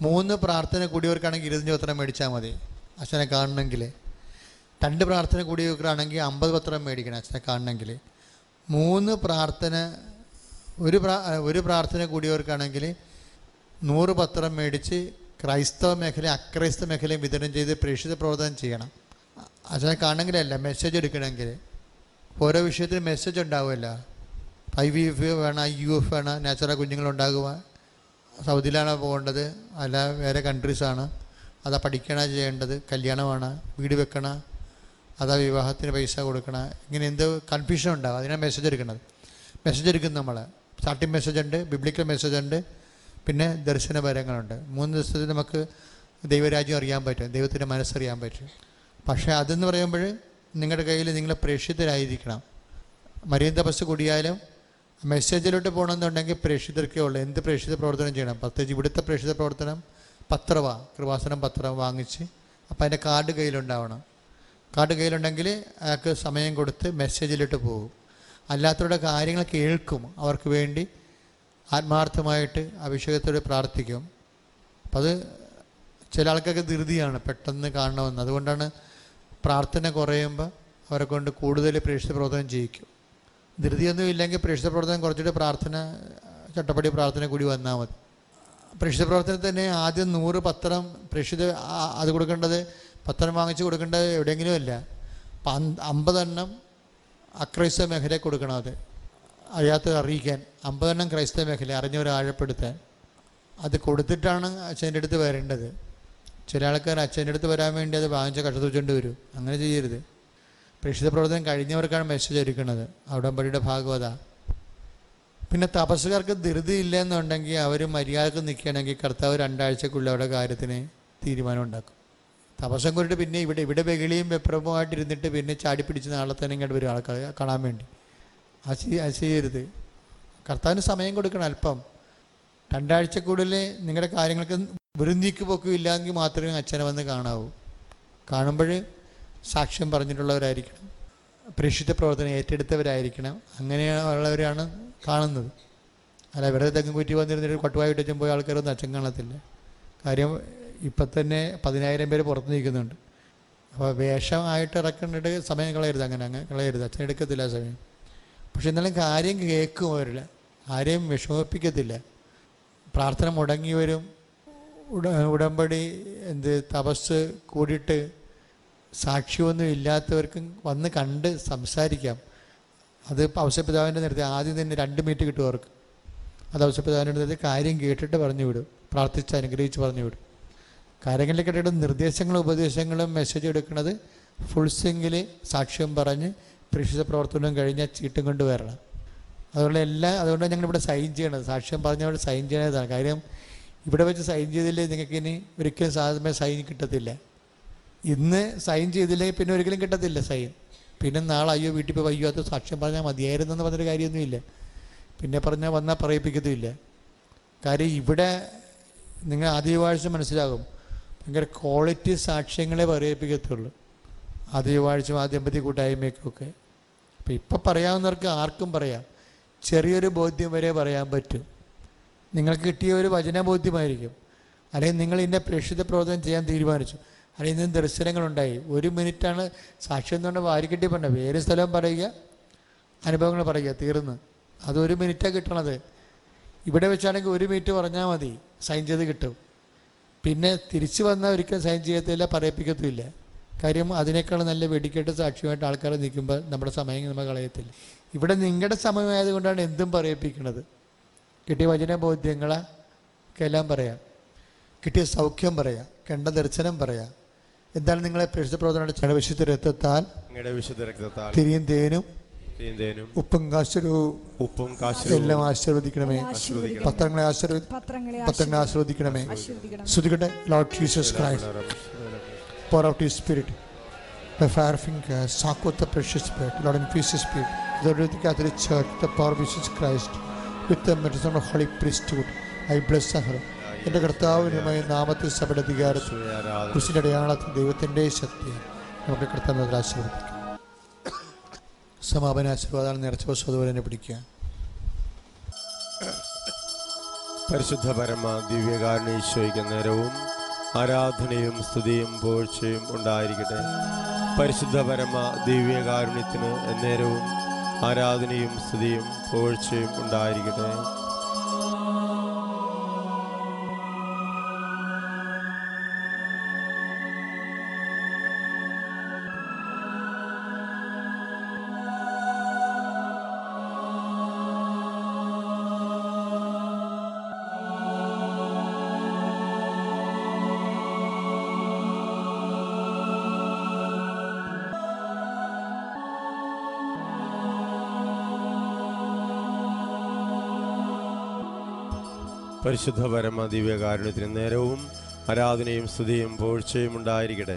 മൂന്ന് പ്രാർത്ഥന കൂടിയവർക്കാണെങ്കിൽ ഇരുപത്തഞ്ച് പത്രം മേടിച്ചാൽ മതി. അച്ഛനെ കാണണമെങ്കിൽ. രണ്ട് പ്രാർത്ഥന കൂടിയവർക്കാണെങ്കിൽ അമ്പത് പത്രം മേടിക്കണം അച്ഛനെ കാണണമെങ്കിൽ. മൂന്ന് പ്രാർത്ഥന ഒരു പ്രാ ഒരു പ്രാർത്ഥന കൂടിയവർക്കാണെങ്കിൽ നൂറ് പത്രം മേടിച്ച് ക്രൈസ്തവ മേഖല അക്രൈസ്തവ മേഖലയും വിതരണം ചെയ്ത് പ്രേക്ഷിത പ്രവർത്തനം ചെയ്യണം. അച്ഛനെ കാണണമെങ്കിലല്ല മെസ്സേജ് എടുക്കണമെങ്കിൽ. ഓരോ വിഷയത്തിനും മെസ്സേജ് ഉണ്ടാവുമല്ല. ഐ വി എഫ് വേണം ഐ യു എഫ് വേണം നാച്ചുറൽ കുഞ്ഞുങ്ങളുണ്ടാകുക സൗദിയിലാണ് പോകേണ്ടത് അല്ല വേറെ കൺട്രീസാണ് അതാ പഠിക്കണ ചെയ്യേണ്ടത് കല്യാണമാണ് വീട് വെക്കണ അതാ വിവാഹത്തിന് പൈസ കൊടുക്കണ. ഇങ്ങനെ എന്ത് കൺഫ്യൂഷൻ ഉണ്ടാവും. അതിനാണ് മെസ്സേജ് എടുക്കുന്നത് മെസ്സേജ് എടുക്കുന്നത് നമ്മൾ സ്റ്റാർട്ടിങ് മെസ്സേജ് ഉണ്ട് ബിബ്ലിക്കൽ മെസ്സേജ് ഉണ്ട്. പിന്നെ ദർശനപരങ്ങളുണ്ട്. മൂന്ന് ദിവസത്തിൽ നമുക്ക് ദൈവരാജ്യം അറിയാൻ പറ്റും ദൈവത്തിന്റെ മനസ്സറിയാൻ പറ്റും. പക്ഷേ അതെന്ന് പറയുമ്പോൾ നിങ്ങളുടെ കയ്യിൽ നിങ്ങൾ പ്രേക്ഷിതരായിരിക്കണം. മരിയൻ തപസ് കൂടിയാലും മെസ്സേജിലോട്ട് പോകണമെന്നുണ്ടെങ്കിൽ പ്രേക്ഷിതർക്കേ ഉള്ളൂ. എന്ത് പ്രേക്ഷിത പ്രവർത്തനം ചെയ്യണം? പ്രത്യേകിച്ച് ഇവിടുത്തെ പ്രേക്ഷിത പ്രവർത്തനം പത്രവാ. കൃപാസനം പത്രം വാങ്ങിച്ച് അപ്പോൾ അതിന്റെ കാർഡ് കയ്യിലുണ്ടാവണം. കാർഡ് കയ്യിലുണ്ടെങ്കിൽ അയാൾക്ക് സമയം കൊടുത്ത് മെസ്സേജിലിട്ട് പോകും. അല്ലാത്തവരുടെ കാര്യങ്ങൾ കേൾക്കും. അവർക്ക് വേണ്ടി ആത്മാർത്ഥമായിട്ട് അഭിഷേകത്തോടെ പ്രാർത്ഥിക്കും. അപ്പം അത് ചില ആൾക്കൊക്കെ ധൃതിയാണ് പെട്ടെന്ന് കാണണമെന്ന്. അതുകൊണ്ടാണ് പ്രാർത്ഥന കുറയുമ്പോൾ അവരെ കൊണ്ട് കൂടുതൽ പ്രേക്ഷിത പ്രവർത്തനം ചെയ്യിക്കും. ധൃതിയൊന്നും ഇല്ലെങ്കിൽ പ്രേക്ഷിത പ്രവർത്തനം കുറച്ചിട്ട് പ്രാർത്ഥന ചട്ടപ്പടി പ്രാർത്ഥന കൂടി വന്നാൽ മതി. പ്രേക്ഷിത പ്രവർത്തനത്തിൽ തന്നെ ആദ്യം നൂറ് പത്രം പ്രേക്ഷിത അത് കൊടുക്കേണ്ടത് പത്രം വാങ്ങിച്ച് കൊടുക്കേണ്ടത് എവിടെയെങ്കിലും അല്ല. അപ്പം അമ്പതെണ്ണം അക്രൈസ്ത മേഖലയിൽ കൊടുക്കണം അത്. അറിയാത്തത് അറിയിക്കാൻ അമ്പതെണ്ണം ക്രൈസ്തവ മേഖല അറിഞ്ഞവരെ ആഴപ്പെടുത്താൻ അത് കൊടുത്തിട്ടാണ് അച്ഛന്റെ അടുത്ത് വരേണ്ടത്. ചില ആൾക്കാർ അച്ഛന്റെ അടുത്ത് വരാൻ വേണ്ടി അത് വാങ്ങിച്ച കഷ്ടത്ത് വെച്ചുകൊണ്ട് വരും. അങ്ങനെ ചെയ്യരുത്. പ്രേക്ഷിത പ്രവർത്തനം കഴിഞ്ഞവർക്കാണ് മെസ്സേജ് ഒരുക്കുന്നത് ഉടമ്പടിയുടെ ഭാഗവത പിന്നെ തപസ്സുകാർക്ക് ധൃതി ഇല്ല എന്നുണ്ടെങ്കിൽ അവർ മര്യാദയ്ക്ക് നിൽക്കുകയാണെങ്കിൽ കർത്താവ് രണ്ടാഴ്ചക്കുള്ളിൽ അവരുടെ കാര്യത്തിന് തീരുമാനം ഉണ്ടാക്കും. തപസ്സം കൊണ്ടിട്ട് പിന്നെ ഇവിടെ ഇവിടെ വെകിളിയും വെപ്രഭമായിട്ട് ഇരുന്നിട്ട് പിന്നെ ചാടി പിടിച്ച് നാളെ തന്നെ ഇങ്ങോട്ട് വരും ആൾക്കാർ കാണാൻ വേണ്ടി. അത് അത് കർത്താവിന് സമയം കൊടുക്കണം അല്പം. രണ്ടാഴ്ചക്കുള്ളിൽ നിങ്ങളുടെ കാര്യങ്ങൾക്ക് വൃന്ദിക്ക് പോക്കും ഇല്ലെങ്കിൽ മാത്രമേ അച്ഛനെ വന്ന് കാണാവൂ. കാണുമ്പോൾ സാക്ഷ്യം പറഞ്ഞിട്ടുള്ളവരായിരിക്കണം. പ്രേക്ഷിത പ്രവർത്തനം ഏറ്റെടുത്തവരായിരിക്കണം. അങ്ങനെയുള്ളവരാണ് കാണുന്നത്. അല്ല വെറുതെ തെങ്ങും കുറ്റി വന്നിരുന്നിട്ട് കൊട്ടുവായിട്ട് വെച്ചും പോയ ആൾക്കാരൊന്നും അച്ഛൻ കാണത്തില്ല. കാര്യം ഇപ്പം തന്നെ പതിനായിരം പേര് പുറത്ത് നിൽക്കുന്നുണ്ട്. അപ്പോൾ വേഷമായിട്ട് ഇറക്കേണ്ടിട്ട് സമയം കളയരുത് അങ്ങനെ അങ്ങനെ കളയരുത്. അച്ഛൻ എടുക്കത്തില്ല സമയം. പക്ഷെ എന്നാലും കാര്യം കേൾക്കും അവരില്ല ആരെയും വിഷമിപ്പിക്കത്തില്ല. പ്രാർത്ഥന മുടങ്ങി വരും ഉട ഉടമ്പടി എന്ത് തപസ് കൂടിയിട്ട് സാക്ഷ്യമൊന്നും ഇല്ലാത്തവർക്കും വന്ന് കണ്ട് സംസാരിക്കാം. അത് അവസരപിതാവിന്റെ നേരത്തെ ആദ്യം തന്നെ രണ്ട് മിനിറ്റ് കിട്ടും അവർക്ക്. അത് അവസരപിതാവിന്റെ നേരത്തെ കാര്യം കേട്ടിട്ട് പറഞ്ഞു വിടും. പ്രാർത്ഥിച്ച് അനുഗ്രഹിച്ച് പറഞ്ഞു വിടും. കാര്യങ്ങളിലേക്ക് നിർദ്ദേശങ്ങളും ഉപദേശങ്ങളും മെസ്സേജ് എടുക്കുന്നത് ഫുൾ സിംഗിൽ സാക്ഷ്യം പറഞ്ഞ് പ്രേക്ഷിത പ്രവർത്തനം കഴിഞ്ഞാൽ ചീട്ടും കൊണ്ട് വരണം. അതുകൊണ്ട് എല്ലാ അതുകൊണ്ട് ഞങ്ങൾ ഇവിടെ സൈൻ ചെയ്യണത്. സാക്ഷ്യം പറഞ്ഞവിടെ സൈൻ ചെയ്യണതാണ്. കാര്യം ഇവിടെ വെച്ച് സൈൻ ചെയ്തില്ലേ നിങ്ങൾക്ക് ഇനി ഒരിക്കലും സാധാരണ സൈൻ കിട്ടത്തില്ല. ഇന്ന് സൈൻ ചെയ്തില്ലെങ്കിൽ പിന്നെ ഒരിക്കലും കിട്ടത്തില്ല സൈൻ പിന്നെ നാളെ അയ്യോ വീട്ടിൽ പോയി അയ്യോ അത് സാക്ഷ്യം പറഞ്ഞാൽ മതിയായിരുന്നു എന്ന് പറഞ്ഞൊരു കാര്യമൊന്നുമില്ല. പിന്നെ പറഞ്ഞാൽ വന്നാൽ പറയിപ്പിക്കത്തുമില്ല. കാര്യം ഇവിടെ നിങ്ങൾ ആദ്യവാഴ്ച മനസ്സിലാകും. ഭയങ്കര ക്വാളിറ്റി സാക്ഷ്യങ്ങളെ പറയിപ്പിക്കത്തുള്ളൂ. ആദ്യവാഴ്ച ആദ്യമ്പതി കൂട്ടായ്മയ്ക്കൊക്കെ. അപ്പം ഇപ്പം പറയാവുന്നവർക്ക് ആർക്കും പറയാം. ചെറിയൊരു ബോധ്യം വരെ പറയാൻ പറ്റും. നിങ്ങൾക്ക് കിട്ടിയ ഒരു വചനബോധ്യമായിരിക്കും. അല്ലെങ്കിൽ നിങ്ങൾ ഇന്ന പ്രേക്ഷിത പ്രവർത്തനം ചെയ്യാൻ തീരുമാനിച്ചു. അല്ലെങ്കിൽ ഇന്ന് ദർശനങ്ങളുണ്ടായി. ഒരു മിനിറ്റാണ് സാക്ഷ്യം എന്ന് പറഞ്ഞാൽ വാരിക്കെട്ടി പറഞ്ഞ വേറെ സ്ഥലം പറയുക അനുഭവങ്ങൾ പറയുക തീർന്ന്. അത് ഒരു മിനിറ്റാണ് കിട്ടണത്. ഇവിടെ വെച്ചാണെങ്കിൽ ഒരു മിനിറ്റ് പറഞ്ഞാൽ മതി. സൈൻ ചെയ്ത് കിട്ടും. പിന്നെ തിരിച്ചു വന്നാൽ ഒരിക്കലും സൈൻ ചെയ്യത്തില്ല പറയിപ്പിക്കത്തുമില്ല. കാര്യം അതിനേക്കാൾ നല്ല വെടിക്കെട്ട് സാക്ഷ്യമായിട്ട് ആൾക്കാർ നിൽക്കുമ്പോൾ നമ്മുടെ സമയം നമ്മൾ കളയത്തില്ല. ഇവിടെ നിങ്ങളുടെ സമയമായതുകൊണ്ടാണ് എന്തും പറയിപ്പിക്കുന്നത്. കിട്ടിയ വചന ബോധ്യങ്ങളെ എല്ലാം പറയാം. കിട്ടിയ സൗഖ്യം പറയാം. കണ്ട ദർശനം പറയാം. എന്താണ് നിങ്ങളെ പരിശുദ്ധ പ്രവർത്തനയുടെ രക്തത്താൽ? അങ്ങയുടെ വിശുദ്ധ രക്തത്താൽ. തിരിയും തേനും. ഉപ്പും കാശരവും ഉപ്പും എല്ലാം ആശീർവദിക്കണമേ. ആശീർവദിക്കണം. പത്രങ്ങളെ ആശീർവദി പത്രങ്ങളെ ആശീർവദിക്കണമേ. ആശീർവദിക്കണം. ശ്രുതികട്ടെ Lord Jesus Christ. Pour out His Spirit. The fire finger, sock with the precious Spirit, Lord, infuse His Spirit. The the Catholic Church, the power of Jesus Christ, with the medicine of Holy Priesthood, I bless her. എന്റെ കർത്താവിനുമായ നാമത്തിൽ സഭയുടെ അധികാരത്തിൽ കുരിശിന്റെ അടയാളത്തിൽ ദൈവത്തിന്റെ ശക്തി നമുക്ക് കർത്താവിനെ ആശീർവദിക്കും സമാപന ആശീർവാദം നേർച്ച വസ്തു അതുപോലെ തന്നെ പിടിക്കുക പരിശുദ്ധ പരമ ദിവ്യകാരുണീശോയ്ക്ക് നേരവും ആരാധനയും സ്തുതിയും പോഴ്ചയും ഉണ്ടായിരിക്കട്ടെ. പരിശുദ്ധ പരമ ദിവ്യകാരുണ്യത്തിന് എന്നേരവും ആരാധനയും സ്തുതിയും പോഴ്ചയും ഉണ്ടായിരിക്കട്ടെ. പരിശുദ്ധ പരമ ദിവ്യകാരുണ്യത്തിന് നേരവും ആരാധനയും സ്തുതിയും പോഴ്ചയും ഉണ്ടായിരിക്കട്ടെ.